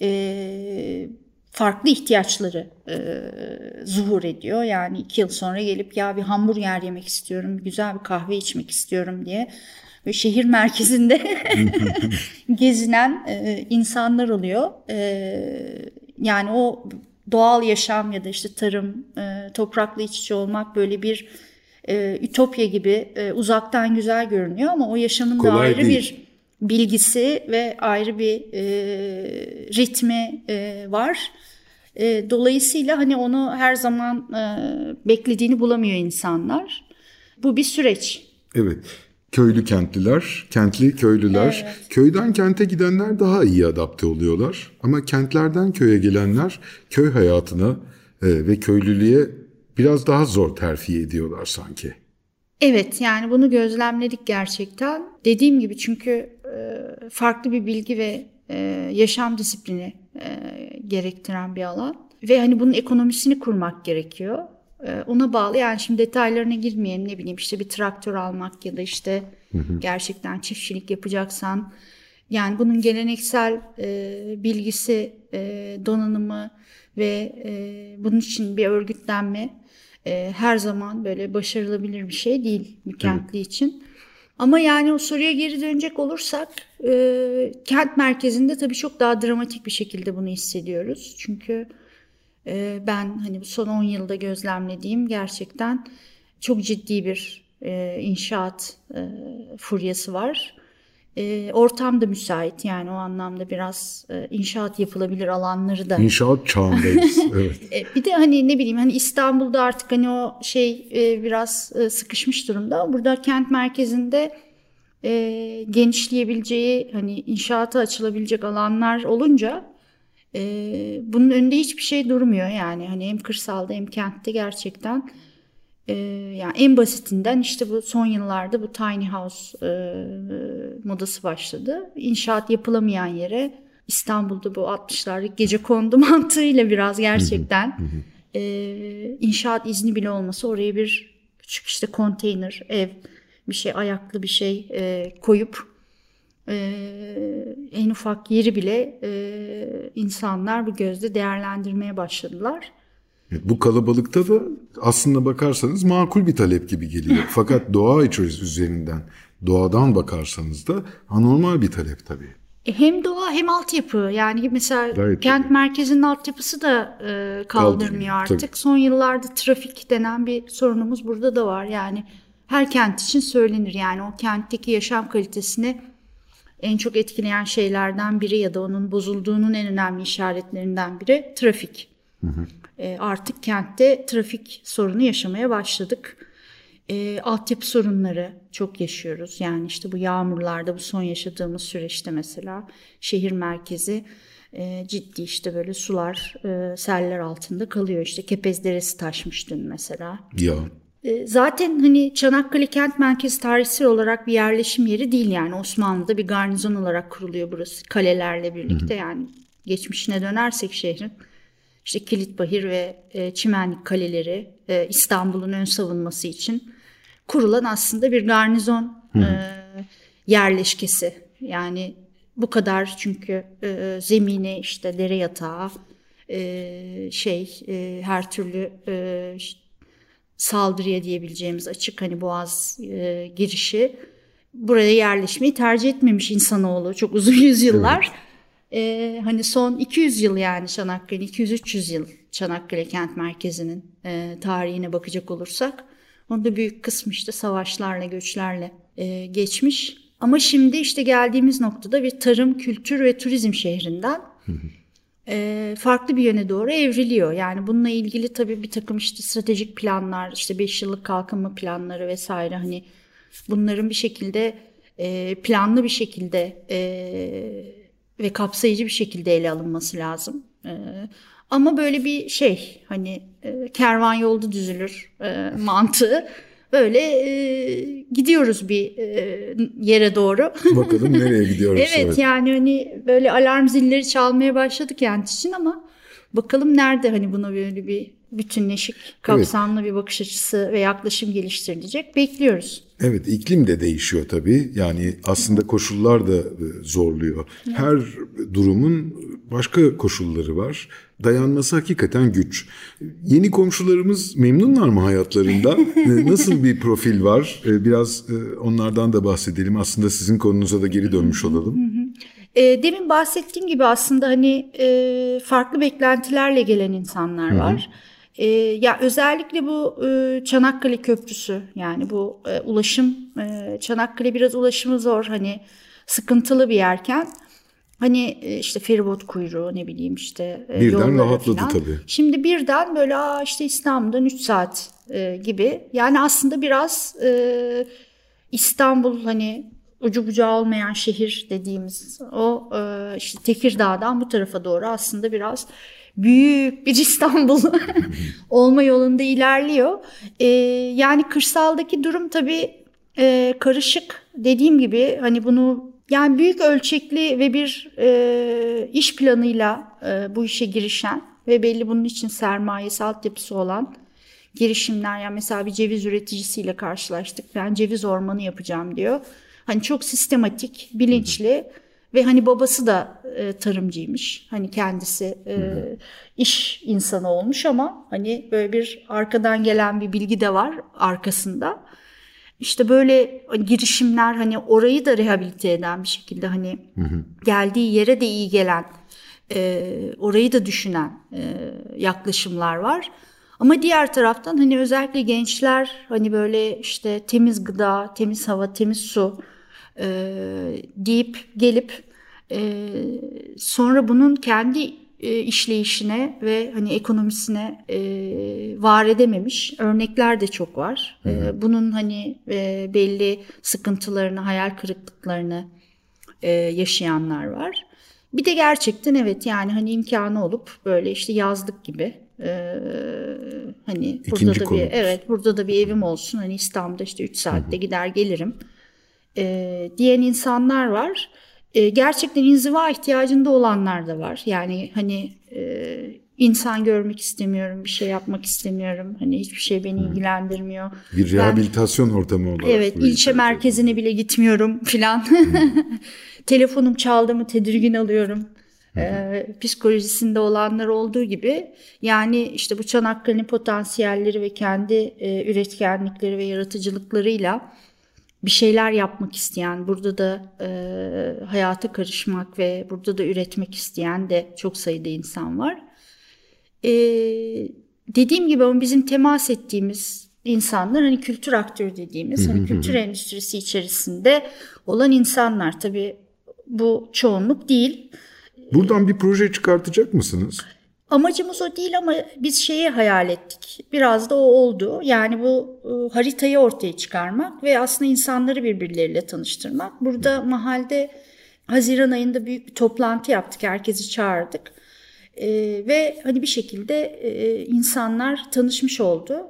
e, farklı ihtiyaçları e, zuhur ediyor. Yani iki yıl sonra gelip ya bir hamburger yemek istiyorum, güzel bir kahve içmek istiyorum diye ve şehir merkezinde gezinen e, insanlar oluyor. E, yani o doğal yaşam ya da işte tarım, e, toprakla iç içe olmak böyle bir e, ütopya gibi e, uzaktan güzel görünüyor ama o yaşamın Kolay da ayrı değil. bir bilgisi ve ayrı bir e, ritmi e, var. E, dolayısıyla hani onu her zaman e, beklediğini bulamıyor insanlar. Bu bir süreç. Evet. Köylü kentliler, kentli köylüler. Köyden kente gidenler daha iyi adapte oluyorlar. Ama kentlerden köye gelenler köy hayatına e, ve köylülüğe biraz daha zor terfi ediyorlar sanki. Evet yani bunu gözlemledik gerçekten. Dediğim gibi çünkü e, farklı bir bilgi ve e, yaşam disiplini gerektiren bir alan. Ve hani bunun ekonomisini kurmak gerekiyor. E, ona bağlı. Yani şimdi detaylarına girmeyelim. Ne bileyim işte bir traktör almak ya da işte gerçekten çiftçilik yapacaksan. Yani bunun geleneksel e, bilgisi, e, donanımı ve e, bunun için bir örgütlenme e, her zaman böyle başarılabilir bir şey değil kentli için. Ama yani o soruya geri dönecek olursak e, kent merkezinde tabii çok daha dramatik bir şekilde bunu hissediyoruz. Çünkü e, ben hani bu son 10 yılda gözlemlediğim gerçekten çok ciddi bir e, inşaat e, furyası var. E, ortam da müsait yani o anlamda biraz e, inşaat yapılabilir alanları da İnşaat çağındayız. evet. e, bir de hani ne bileyim hani İstanbul'da artık hani o şey e, biraz e, sıkışmış durumda. Burada kent merkezinde e, genişleyebileceği hani inşaata açılabilecek alanlar olunca e, bunun önünde hiçbir şey durmuyor yani. Hani hem kırsalda hem kentte gerçekten e, yani en basitinden işte bu son yıllarda bu tiny house e, modası başladı. İnşaat yapılamayan yere İstanbul'da bu 60'lardaki gece kondu mantığıyla biraz gerçekten e, inşaat izni bile olmasa oraya bir küçük işte konteyner, ev, bir şey ayaklı bir şey e, koyup e, en ufak yeri bile e, insanlar bu gözle değerlendirmeye başladılar. Bu kalabalıkta da aslında bakarsanız makul bir talep gibi geliyor. Fakat doğa içerisi üzerinden, doğadan bakarsanız da anormal bir talep tabii. E, Hem doğa hem altyapı yani mesela Gayet kent tabii. merkezinin altyapısı da e, kaldırmıyor Kaldırmıyor, artık. tabii. Son yıllarda trafik denen bir sorunumuz burada da var. Yani her kent için söylenir yani o kentteki yaşam kalitesini en çok etkileyen şeylerden biri ya da onun bozulduğunun en önemli işaretlerinden biri trafik. E, artık kentte trafik sorunu yaşamaya başladık. E, altyapı sorunları çok yaşıyoruz. Yani işte bu yağmurlarda bu son yaşadığımız süreçte mesela şehir merkezi e, ciddi işte böyle sular, e, seller altında kalıyor. İşte Kepez Deresi taşmış dün mesela. Ya Zaten hani Çanakkale kent merkezi tarihsel olarak bir yerleşim yeri değil yani. Osmanlı'da bir garnizon olarak kuruluyor burası kalelerle birlikte. Yani geçmişine dönersek şehrin işte Kilitbahir ve e, Çimenlik kaleleri e, İstanbul'un ön savunması için kurulan aslında bir garnizon e, yerleşkesi. Yani bu kadar çünkü zemini işte dere yatağı şey her türlü e, saldırıya diyebileceğimiz açık hani boğaz e, girişi buraya yerleşmeyi tercih etmemiş insanoğlu çok uzun yüzyıllar. E, hani son 200 yıl yani Çanakkale 200-300 yıl Çanakkale kent merkezinin e, tarihine bakacak olursak Onun da büyük kısmı işte savaşlarla, göçlerle e, geçmiş. Ama şimdi işte geldiğimiz noktada bir tarım, kültür ve turizm şehrinden e, farklı bir yöne doğru evriliyor. Yani bununla ilgili tabii bir takım işte stratejik planlar, işte 5 yıllık kalkınma planları vesaire hani bunların bir şekilde e, planlı bir şekilde e, ve kapsayıcı bir şekilde ele alınması lazım. E, ama böyle bir şey hani e, kervan yolda düzülür e, mantığı böyle e, gidiyoruz bir e, yere doğru. Bakalım nereye gidiyoruz. evet, evet yani hani böyle alarm zilleri çalmaya başladık kent için ama bakalım nerede hani buna böyle bir bütünleşik, kapsamlı evet. bir bakış açısı ve yaklaşım geliştirilecek bekliyoruz. Evet iklim de değişiyor tabii. Yani aslında koşullar da e, zorluyor. Her durumun başka koşulları var. Dayanması hakikaten güç. Yeni komşularımız memnunlar mı hayatlarında? E, nasıl bir profil var? E, biraz onlardan da bahsedelim. Aslında sizin konunuza da geri dönmüş olalım. Demin bahsettiğim gibi aslında hani farklı beklentilerle gelen insanlar var. Hı hı. E, ya özellikle bu e, Çanakkale Köprüsü yani bu e, ulaşım e, Çanakkale biraz ulaşımı zor hani sıkıntılı bir yerken hani e, işte feribot kuyruğu ne bileyim işte e, birden rahatladı falan. tabii. Şimdi birden böyle aa işte İstanbul'dan 3 saat e, gibi yani aslında biraz e, İstanbul hani ucu bucağı olmayan şehir dediğimiz o e, işte Tekirdağ'dan bu tarafa doğru aslında biraz büyük bir İstanbul olma yolunda ilerliyor. E, yani kırsaldaki durum tabii e, karışık. Dediğim gibi hani bunu yani büyük ölçekli ve bir e, iş planıyla e, bu işe girişen ve belli bunun için sermayesi altyapısı olan girişimler. Yani mesela bir ceviz üreticisiyle karşılaştık. Ben ceviz ormanı yapacağım diyor. Hani çok sistematik, bilinçli ve hani babası da e, tarımcıymış. Hani kendisi e, iş insanı olmuş ama hani böyle bir arkadan gelen bir bilgi de var arkasında. İşte böyle girişimler hani orayı da rehabilite eden bir şekilde hani geldiği yere de iyi gelen, e, orayı da düşünen e, yaklaşımlar var. Ama diğer taraftan hani özellikle gençler hani böyle işte temiz gıda, temiz hava, temiz su e, deyip gelip e, sonra bunun kendi e, işleyişine ve hani ekonomisine e, var edememiş örnekler de çok var. E, bunun hani e, belli sıkıntılarını, hayal kırıklıklarını e, yaşayanlar var. Bir de gerçekten evet yani hani imkanı olup böyle işte yazlık gibi ee, hani İkinci burada da konumuz. bir evet burada da bir evim olsun hani İstanbul'da işte 3 saatte gider gelirim e, diyen insanlar var. E, gerçekten inziva ihtiyacında olanlar da var. Yani hani e, insan görmek istemiyorum, bir şey yapmak istemiyorum. Hani hiçbir şey beni ilgilendirmiyor. Bir rehabilitasyon ben, ortamı olarak. Evet, ilçe merkezine bile gitmiyorum filan. Telefonum çaldı mı tedirgin alıyorum. Ee, psikolojisinde olanlar olduğu gibi yani işte bu Çanakkale'nin potansiyelleri ve kendi e, üretkenlikleri ve yaratıcılıklarıyla bir şeyler yapmak isteyen, burada da e, hayata karışmak ve burada da üretmek isteyen de çok sayıda insan var. E, dediğim gibi bizim temas ettiğimiz insanlar hani kültür aktörü dediğimiz hani kültür endüstrisi içerisinde olan insanlar. Tabii bu çoğunluk değil. Buradan bir proje çıkartacak mısınız? Amacımız o değil ama biz şeyi hayal ettik. Biraz da o oldu. Yani bu e, haritayı ortaya çıkarmak ve aslında insanları birbirleriyle tanıştırmak. Burada mahalde Haziran ayında büyük bir toplantı yaptık. Herkesi çağırdık. E, ve hani bir şekilde e, insanlar tanışmış oldu.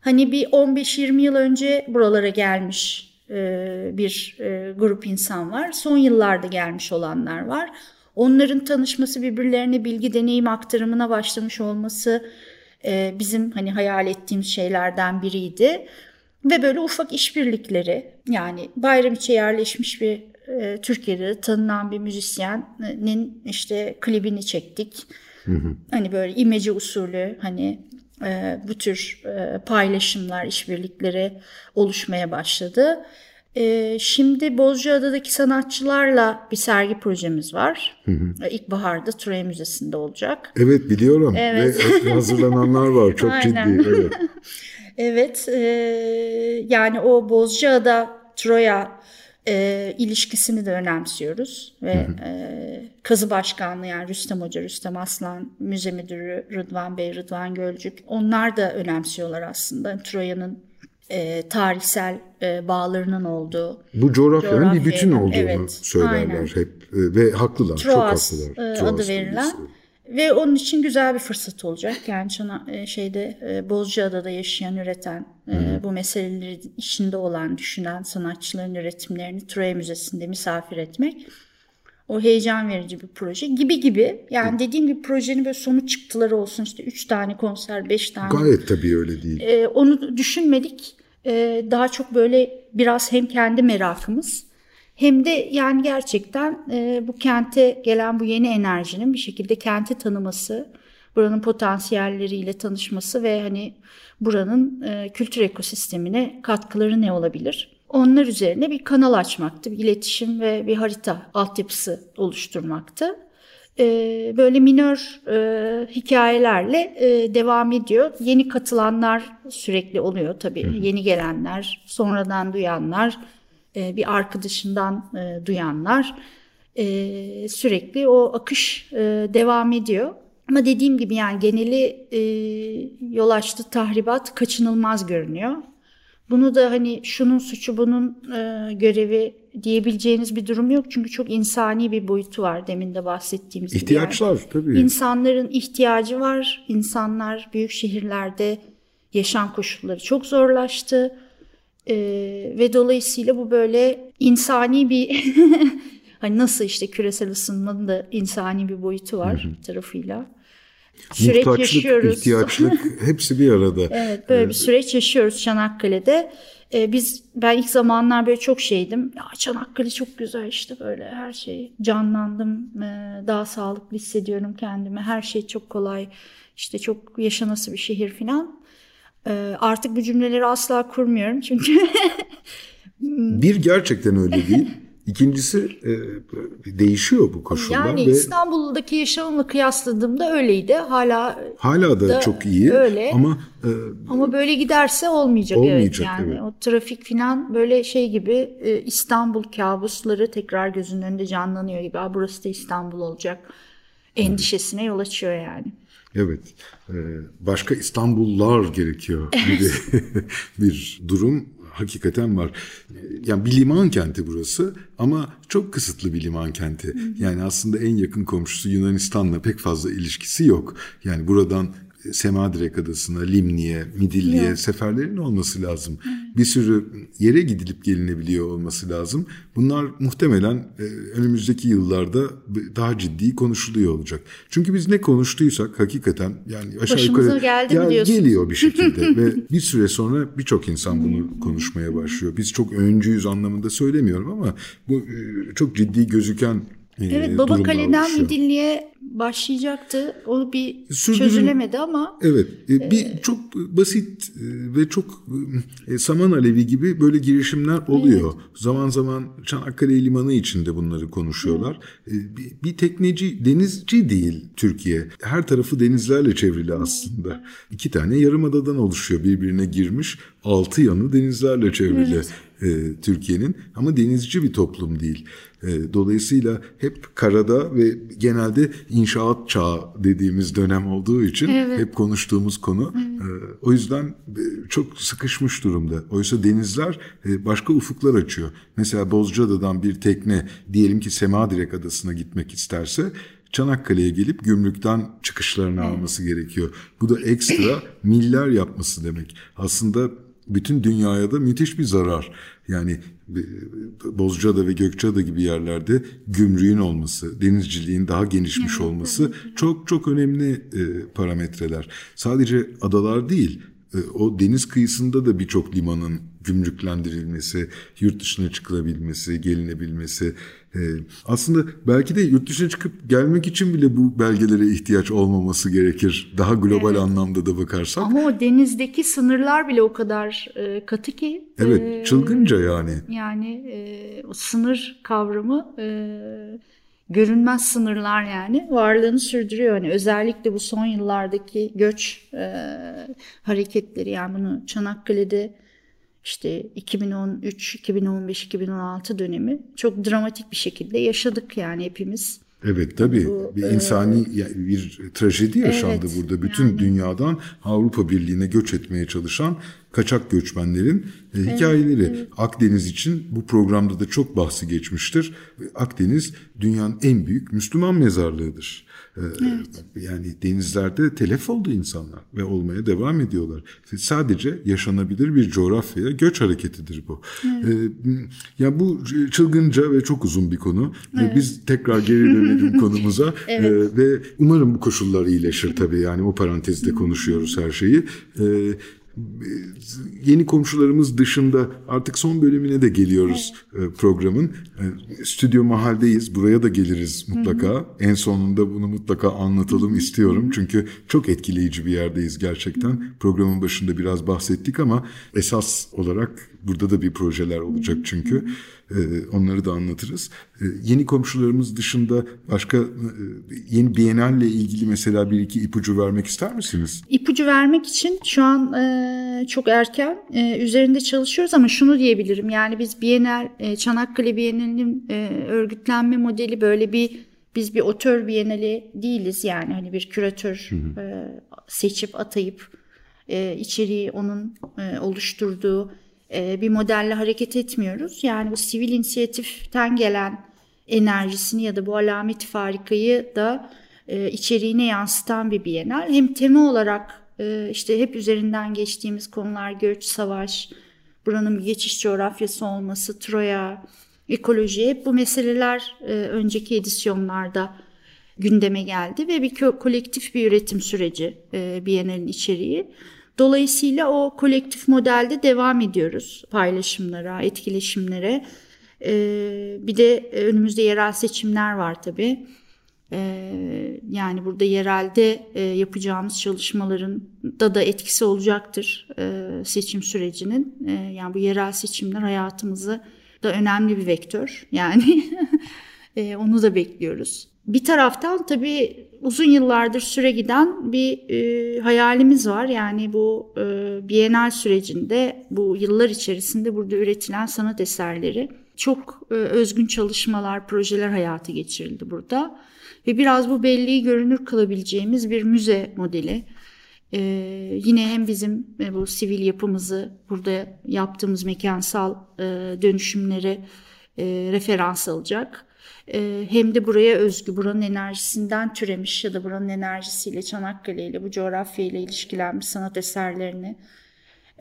Hani bir 15-20 yıl önce buralara gelmiş e, bir e, grup insan var. Son yıllarda gelmiş olanlar var. Onların tanışması birbirlerine bilgi deneyim aktarımına başlamış olması e, bizim hani hayal ettiğimiz şeylerden biriydi. Ve böyle ufak işbirlikleri yani Bayramiç'e yerleşmiş bir e, Türkiye'de tanınan bir müzisyenin işte klibini çektik. Hı hı. Hani böyle imece usulü hani e, bu tür e, paylaşımlar, işbirlikleri oluşmaya başladı. Ee, şimdi Bozcaada'daki sanatçılarla bir sergi projemiz var. Hı hı. Ee, İlkbaharda Turay Müzesi'nde olacak. Evet biliyorum evet. ve hazırlananlar var çok ciddi. Evet. Evet, e, yani o Bozcaada Troya e, ilişkisini de önemsiyoruz ve e, kazı başkanlığı yani Rüstem Hoca, Rüstem Aslan, müze müdürü Rıdvan Bey, Rıdvan Gölcük onlar da önemsiyorlar aslında Troya'nın e, tarihsel e, bağlarının olduğu. Bu coğrafyanın bir Coğrafyayla, bütün olduğunu evet, söylerler aynen. hep E, ve haklılar, Troas çok haklılar. e, Troas adı verilen ve onun için güzel bir fırsat olacak. Yani Çana, e, şeyde e, Bozcaada'da yaşayan, üreten, e, bu meseleleri içinde olan, düşünen sanatçıların üretimlerini Troya Müzesi'nde misafir etmek. O heyecan verici bir proje gibi gibi. Yani dediğim gibi projenin böyle sonuç çıktıları olsun işte 3 tane konser, 5 tane Gayet tabii öyle değil. ee, onu düşünmedik. Ee, daha çok böyle biraz hem kendi merakımız hem de yani gerçekten e, bu kente gelen bu yeni enerjinin bir şekilde kenti tanıması, buranın potansiyelleriyle tanışması ve hani buranın e, kültür ekosistemine katkıları ne olabilir? Onlar üzerine bir kanal açmaktı, bir iletişim ve bir harita altyapısı oluşturmaktı. Ee, böyle minör e, hikayelerle e, devam ediyor. Yeni katılanlar sürekli oluyor tabii. Yeni gelenler, sonradan duyanlar, e, bir arkadaşından e, duyanlar. E, sürekli o akış e, devam ediyor. Ama dediğim gibi yani geneli e, yol açtı tahribat kaçınılmaz görünüyor. Bunu da hani şunun suçu bunun e, görevi diyebileceğiniz bir durum yok. Çünkü çok insani bir boyutu var demin de bahsettiğimiz gibi. İhtiyaçlar tabii. İnsanların ihtiyacı var. İnsanlar büyük şehirlerde yaşam koşulları çok zorlaştı. E, ve dolayısıyla bu böyle insani bir hani nasıl işte küresel ısınmanın da insani bir boyutu var tarafıyla. Süreç Muhtaçlık, yaşıyoruz. ihtiyaçlık hepsi bir arada. Evet böyle bir süreç yaşıyoruz Çanakkale'de. Ee, biz ben ilk zamanlar böyle çok şeydim. Ya Çanakkale çok güzel işte böyle her şey canlandım. Ee, daha sağlıklı hissediyorum kendimi. Her şey çok kolay. İşte çok yaşanası bir şehir falan. Ee, artık bu cümleleri asla kurmuyorum çünkü Bir gerçekten öyle değil. İkincisi e, değişiyor bu koşullar yani ve İstanbul'daki yaşamımla kıyasladığımda öyleydi. Hala hala da, da çok iyi öyle. ama e, Ama böyle giderse olmayacak, Olmayacak, evet yani evet. o trafik falan böyle şey gibi e, İstanbul kabusları tekrar gözünün önünde canlanıyor gibi. Aa, burası da İstanbul olacak endişesine yol açıyor yani. evet e, başka İstanbullular gerekiyor gibi bir durum hakikaten var. Yani bir liman kenti burası ama çok kısıtlı bir liman kenti. Yani aslında en yakın komşusu Yunanistan'la pek fazla ilişkisi yok. Yani buradan Semadirek Adası'na, Limni'ye, Midilli'ye seferlerin olması lazım. Bir sürü yere gidilip gelinebiliyor olması lazım. Bunlar muhtemelen e, önümüzdeki yıllarda daha ciddi konuşuluyor olacak. Çünkü biz ne konuştuysak hakikaten yani aşağı Başımıza yukarı geldi mi diyorsun? geliyor bir şekilde ve bir süre sonra birçok insan bunu konuşmaya başlıyor. Biz çok öncüyüz anlamında söylemiyorum ama bu e, çok ciddi gözüken Evet Baba Kale'den. Midilli'ye başlayacaktı. O bir Sürdürün- çözülemedi ama Evet, e, bir çok basit e, ve çok e, saman alevi gibi böyle girişimler oluyor. Zaman zaman Çanakkale Limanı içinde bunları konuşuyorlar. E, Bir, bir tekneci, denizci değil Türkiye. Her tarafı denizlerle çevrili aslında. İki tane yarımadadan oluşuyor birbirine girmiş. Altı yanı denizlerle çevrili e, Türkiye'nin ama denizci bir toplum değil. E, dolayısıyla hep karada ve genelde inşaat çağı dediğimiz dönem olduğu için Evet. hep konuştuğumuz konu. E, o yüzden e, çok sıkışmış durumda. Oysa denizler e, başka ufuklar açıyor. Mesela Bozcaada'dan bir tekne diyelim ki Semadirek Adası'na gitmek isterse Çanakkale'ye gelip gümrükten çıkışlarını alması gerekiyor. Bu da ekstra miller yapması demek. Aslında bütün dünyaya da müthiş bir zarar. Yani e, Bozcaada ve Gökçeada gibi yerlerde gümrüğün olması, denizciliğin daha genişmiş olması çok çok önemli e, parametreler. Sadece adalar değil, e, o deniz kıyısında da birçok limanın gümrüklendirilmesi, yurt dışına çıkılabilmesi, gelinebilmesi. E, aslında belki de yurt dışına çıkıp gelmek için bile bu belgelere ihtiyaç olmaması gerekir. Daha global anlamda da bakarsak. ama o denizdeki sınırlar bile o kadar e, katı ki. Evet, e, çılgınca yani. Yani e, o sınır kavramı e, görünmez sınırlar yani varlığını sürdürüyor. Yani özellikle bu son yıllardaki göç e, hareketleri yani bunu Çanakkale'de işte 2013, 2015, 2016 dönemi çok dramatik bir şekilde yaşadık yani hepimiz. Evet tabii bu, bir insani e, bir trajedi yaşandı evet, burada. Bütün yani, dünyadan Avrupa Birliği'ne göç etmeye çalışan kaçak göçmenlerin e, hikayeleri. Evet. Akdeniz için bu programda da çok bahsi geçmiştir. Akdeniz dünyanın en büyük Müslüman mezarlığıdır. Ee, evet. Yani denizlerde telef oldu insanlar ve olmaya devam ediyorlar. Sadece yaşanabilir bir coğrafyaya göç hareketidir bu. Evet. Ee, ya bu çılgınca ve çok uzun bir konu. Ee, evet. Biz tekrar geri dönelim konumuza evet. ve umarım bu koşullar iyileşir tabii. Yani o parantezde konuşuyoruz her şeyi yeni komşularımız dışında artık son bölümüne de geliyoruz evet. E, programın. E, stüdyo mahaldeyiz. Buraya da geliriz mutlaka. Hı hı. En sonunda bunu mutlaka anlatalım istiyorum. Çünkü çok etkileyici bir yerdeyiz gerçekten. Hı hı. Programın başında biraz bahsettik ama esas olarak burada da bir projeler olacak çünkü. Hı hı. Ee, onları da anlatırız. Ee, yeni komşularımız dışında başka e, yeni Biennale ilgili mesela bir iki ipucu vermek ister misiniz? İpucu vermek için şu an e, çok erken e, üzerinde çalışıyoruz ama şunu diyebilirim. Yani biz Bienal, Çanakkale Bienali'nin örgütlenme modeli böyle bir biz bir otör bienali değiliz yani hani bir küratör hı hı. seçip atayıp içeriği onun oluşturduğu bir modelle hareket etmiyoruz. Yani bu sivil inisiyatiften gelen enerjisini ya da bu alameti farikayı da e, içeriğine yansıtan bir bienal. Hem tema olarak e, işte hep üzerinden geçtiğimiz konular göç, savaş, buranın bir geçiş coğrafyası olması, Troya, ekoloji hep bu meseleler önceki edisyonlarda gündeme geldi ve bir kolektif bir üretim süreci e, Biennale'in içeriği. Dolayısıyla o kolektif modelde devam ediyoruz paylaşımlara, etkileşimlere. Ee, bir de önümüzde yerel seçimler var tabii. Ee, yani burada yerelde e, yapacağımız çalışmaların da da etkisi olacaktır e, seçim sürecinin. E, yani bu yerel seçimler hayatımızı da önemli bir vektör. Yani onu da bekliyoruz. Bir taraftan tabii uzun yıllardır süre giden bir e, hayalimiz var. Yani bu e, Bienal sürecinde bu yıllar içerisinde burada üretilen sanat eserleri çok e, özgün çalışmalar, projeler hayata geçirildi burada. Ve biraz bu belliği görünür kılabileceğimiz bir müze modeli. Ee, yine hem bizim e, bu sivil yapımızı burada yaptığımız mekansal e, dönüşümleri e, referans alacak hem de buraya özgü, buranın enerjisinden türemiş ya da buranın enerjisiyle Çanakkale ile bu coğrafya ile ilişkilenmiş sanat eserlerini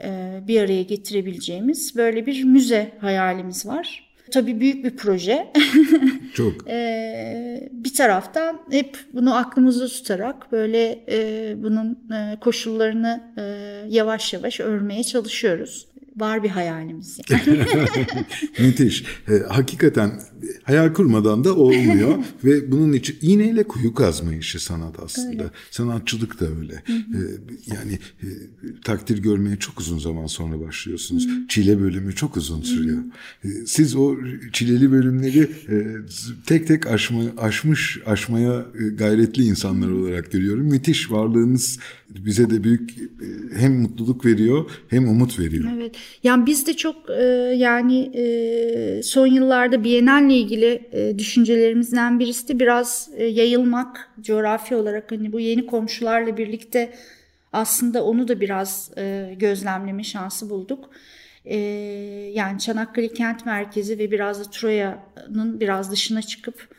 e, bir araya getirebileceğimiz böyle bir müze hayalimiz var. Tabii büyük bir proje. Çok. ee, bir taraftan hep bunu aklımızda tutarak böyle e, bunun e, koşullarını e, yavaş yavaş örmeye çalışıyoruz var bir hayalimiz. Yani. Müthiş. E, hakikaten hayal kurmadan da olmuyor ve bunun için iğneyle kuyu kazma işi sanat aslında. Öyle. Sanatçılık da öyle. Hı hı. E, yani e, takdir görmeye çok uzun zaman sonra başlıyorsunuz. Hı. Çile bölümü çok uzun sürüyor. E, siz o çileli bölümleri e, tek tek aşma, aşmış, aşmaya e, gayretli insanlar olarak görüyorum. Müthiş varlığınız bize de büyük e, hem mutluluk veriyor hem umut veriyor. Evet. Yani biz de çok e, yani e, son yıllarda Biennale ilgili e, düşüncelerimizden birisi de biraz e, yayılmak coğrafya olarak hani bu yeni komşularla birlikte aslında onu da biraz e, gözlemleme şansı bulduk. E, yani Çanakkale kent merkezi ve biraz da Troya'nın biraz dışına çıkıp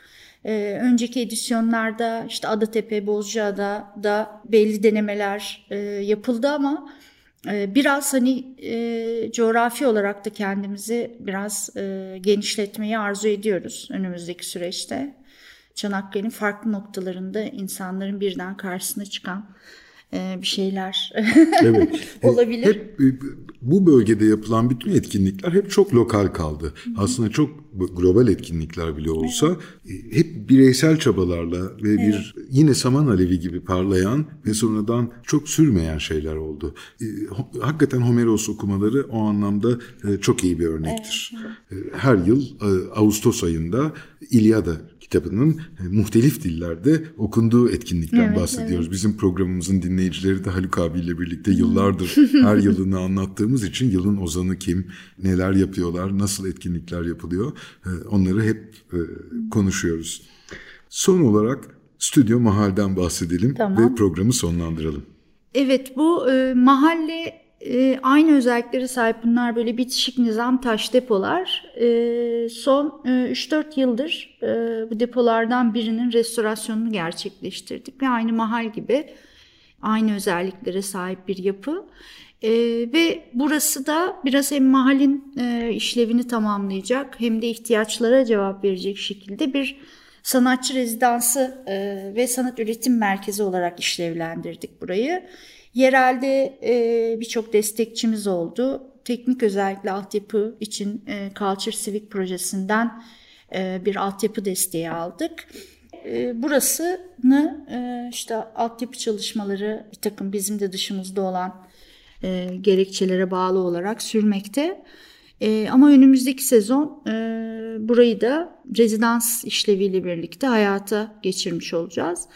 ee, önceki edisyonlarda işte Adatepe, Bozcaada da belli denemeler e, yapıldı ama e, biraz hani e, coğrafi olarak da kendimizi biraz e, genişletmeyi arzu ediyoruz önümüzdeki süreçte. Çanakkale'nin farklı noktalarında insanların birden karşısına çıkan bir şeyler evet. olabilir. Hep e, bu bölgede yapılan bütün etkinlikler hep çok lokal kaldı. Hı-hı. Aslında çok global etkinlikler bile olsa evet. hep bireysel çabalarla ve evet. bir yine saman alevi gibi parlayan ve sonradan çok sürmeyen şeyler oldu. Hakikaten Homeros okumaları o anlamda çok iyi bir örnektir. Evet. Her yıl Ağustos ayında İlyada kitabının e, muhtelif dillerde okunduğu etkinlikten Evet, bahsediyoruz. Bizim programımızın dinleyicileri de Haluk abiyle birlikte yıllardır her yılını anlattığımız için yılın ozanı kim, neler yapıyorlar, nasıl etkinlikler yapılıyor e, onları hep e, konuşuyoruz. Son olarak Stüdyo Mahal'den bahsedelim Tamam. ve programı sonlandıralım. Evet bu e, mahalle e, aynı özelliklere sahip bunlar böyle bitişik nizam taş depolar. E, son e, 3-4 yıldır e, bu depolardan birinin restorasyonunu gerçekleştirdik ve aynı mahal gibi aynı özelliklere sahip bir yapı. E, ve burası da biraz hem mahalin e, işlevini tamamlayacak hem de ihtiyaçlara cevap verecek şekilde bir sanatçı rezidansı e, ve sanat üretim merkezi olarak işlevlendirdik burayı. Yerelde e, birçok destekçimiz oldu. Teknik özellikle altyapı için e, Culture Civic projesinden e, bir altyapı desteği aldık. E, burasını e, işte altyapı çalışmaları bir takım bizim de dışımızda olan e, gerekçelere bağlı olarak sürmekte. E, ama önümüzdeki sezon e, burayı da rezidans işleviyle birlikte hayata geçirmiş olacağız.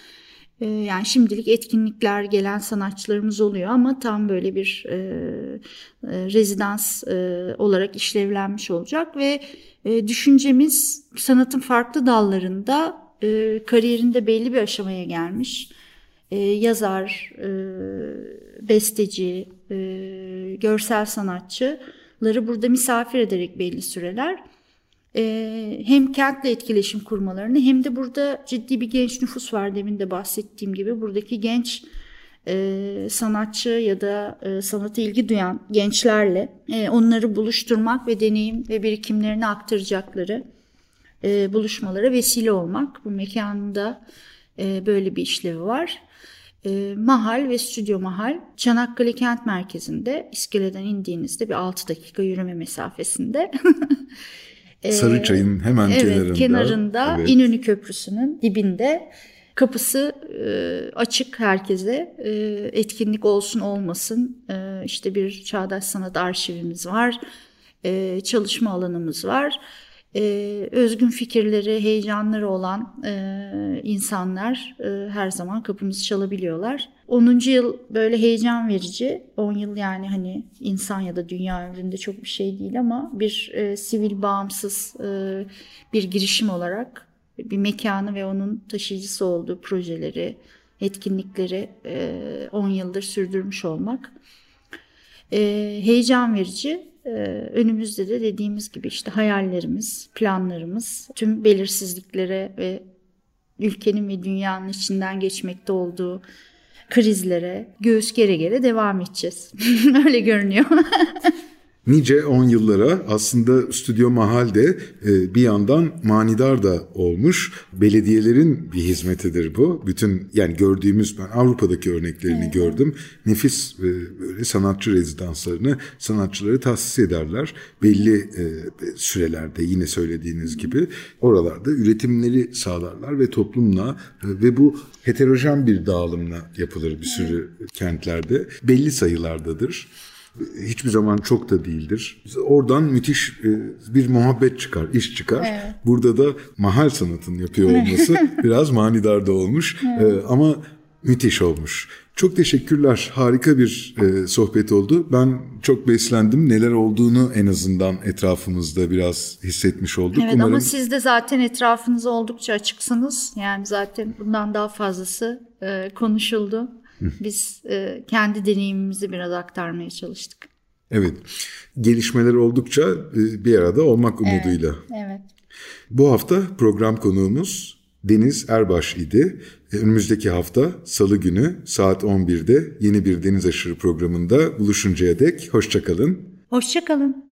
E, yani şimdilik etkinlikler gelen sanatçılarımız oluyor ama tam böyle bir e, e, rezidans e, olarak işlevlenmiş olacak ve e, düşüncemiz sanatın farklı dallarında e, kariyerinde belli bir aşamaya gelmiş. E, yazar, e, besteci, e, görsel sanatçıları burada misafir ederek belli süreler e, hem kentle etkileşim kurmalarını hem de burada ciddi bir genç nüfus var demin de bahsettiğim gibi buradaki genç e, sanatçı ya da e, sanata ilgi duyan gençlerle e, onları buluşturmak ve deneyim ve birikimlerini aktaracakları buluşmalara vesile olmak. Bu mekanda böyle bir işlevi var. Mahal ve stüdyo mahal Çanakkale Kent Merkezi'nde iskeleden indiğinizde bir 6 dakika yürüme mesafesinde. E, Sarıçay'ın hemen evet, kenarında. kenarında Evet. İnönü Köprüsü'nün dibinde kapısı e, açık herkese E, etkinlik olsun olmasın E, işte bir çağdaş sanat arşivimiz var E, çalışma alanımız var E, özgün fikirleri heyecanları olan e, insanlar e, her zaman kapımızı çalabiliyorlar 10. yıl böyle heyecan verici 10 yıl yani hani insan ya da dünya ömründe çok bir şey değil ama bir e, sivil bağımsız e, bir girişim olarak bir mekanı ve onun taşıyıcısı olduğu projeleri, etkinlikleri e, 10 yıldır sürdürmüş olmak e, heyecan verici. E, önümüzde de dediğimiz gibi işte hayallerimiz, planlarımız, tüm belirsizliklere ve ülkenin ve dünyanın içinden geçmekte olduğu krizlere göğüs gere gere devam edeceğiz. Öyle görünüyor. Nice 10 yıllara aslında Stüdyo Mahal de e, bir yandan manidar da olmuş. Belediyelerin bir hizmetidir bu. Bütün yani gördüğümüz ben Avrupa'daki örneklerini gördüm. Nefis e, böyle sanatçı rezidanslarını sanatçıları tahsis ederler. Belli e, sürelerde yine söylediğiniz gibi oralarda üretimleri sağlarlar ve toplumla ve bu heterojen bir dağılımla yapılır bir sürü kentlerde. Belli sayılardadır hiçbir zaman çok da değildir. Oradan müthiş e, bir muhabbet çıkar, iş çıkar. Evet. Burada da mahal sanatın yapıyor olması biraz manidar da olmuş E, ama müthiş olmuş. Çok teşekkürler. Harika bir e, sohbet oldu. Ben çok beslendim. Neler olduğunu en azından etrafımızda biraz hissetmiş olduk. Evet Umarım ama siz de zaten etrafınıza oldukça açıksınız. Yani zaten bundan daha fazlası e, konuşuldu. Biz e, kendi deneyimimizi biraz aktarmaya çalıştık. evet gelişmeler oldukça e, bir arada olmak umuduyla. Evet. Bu hafta program konuğumuz Deniz Erbaş idi. E, Önümüzdeki hafta Salı günü saat 11'de yeni bir Deniz Aşırı programında buluşuncaya dek hoşçakalın. Hoşçakalın.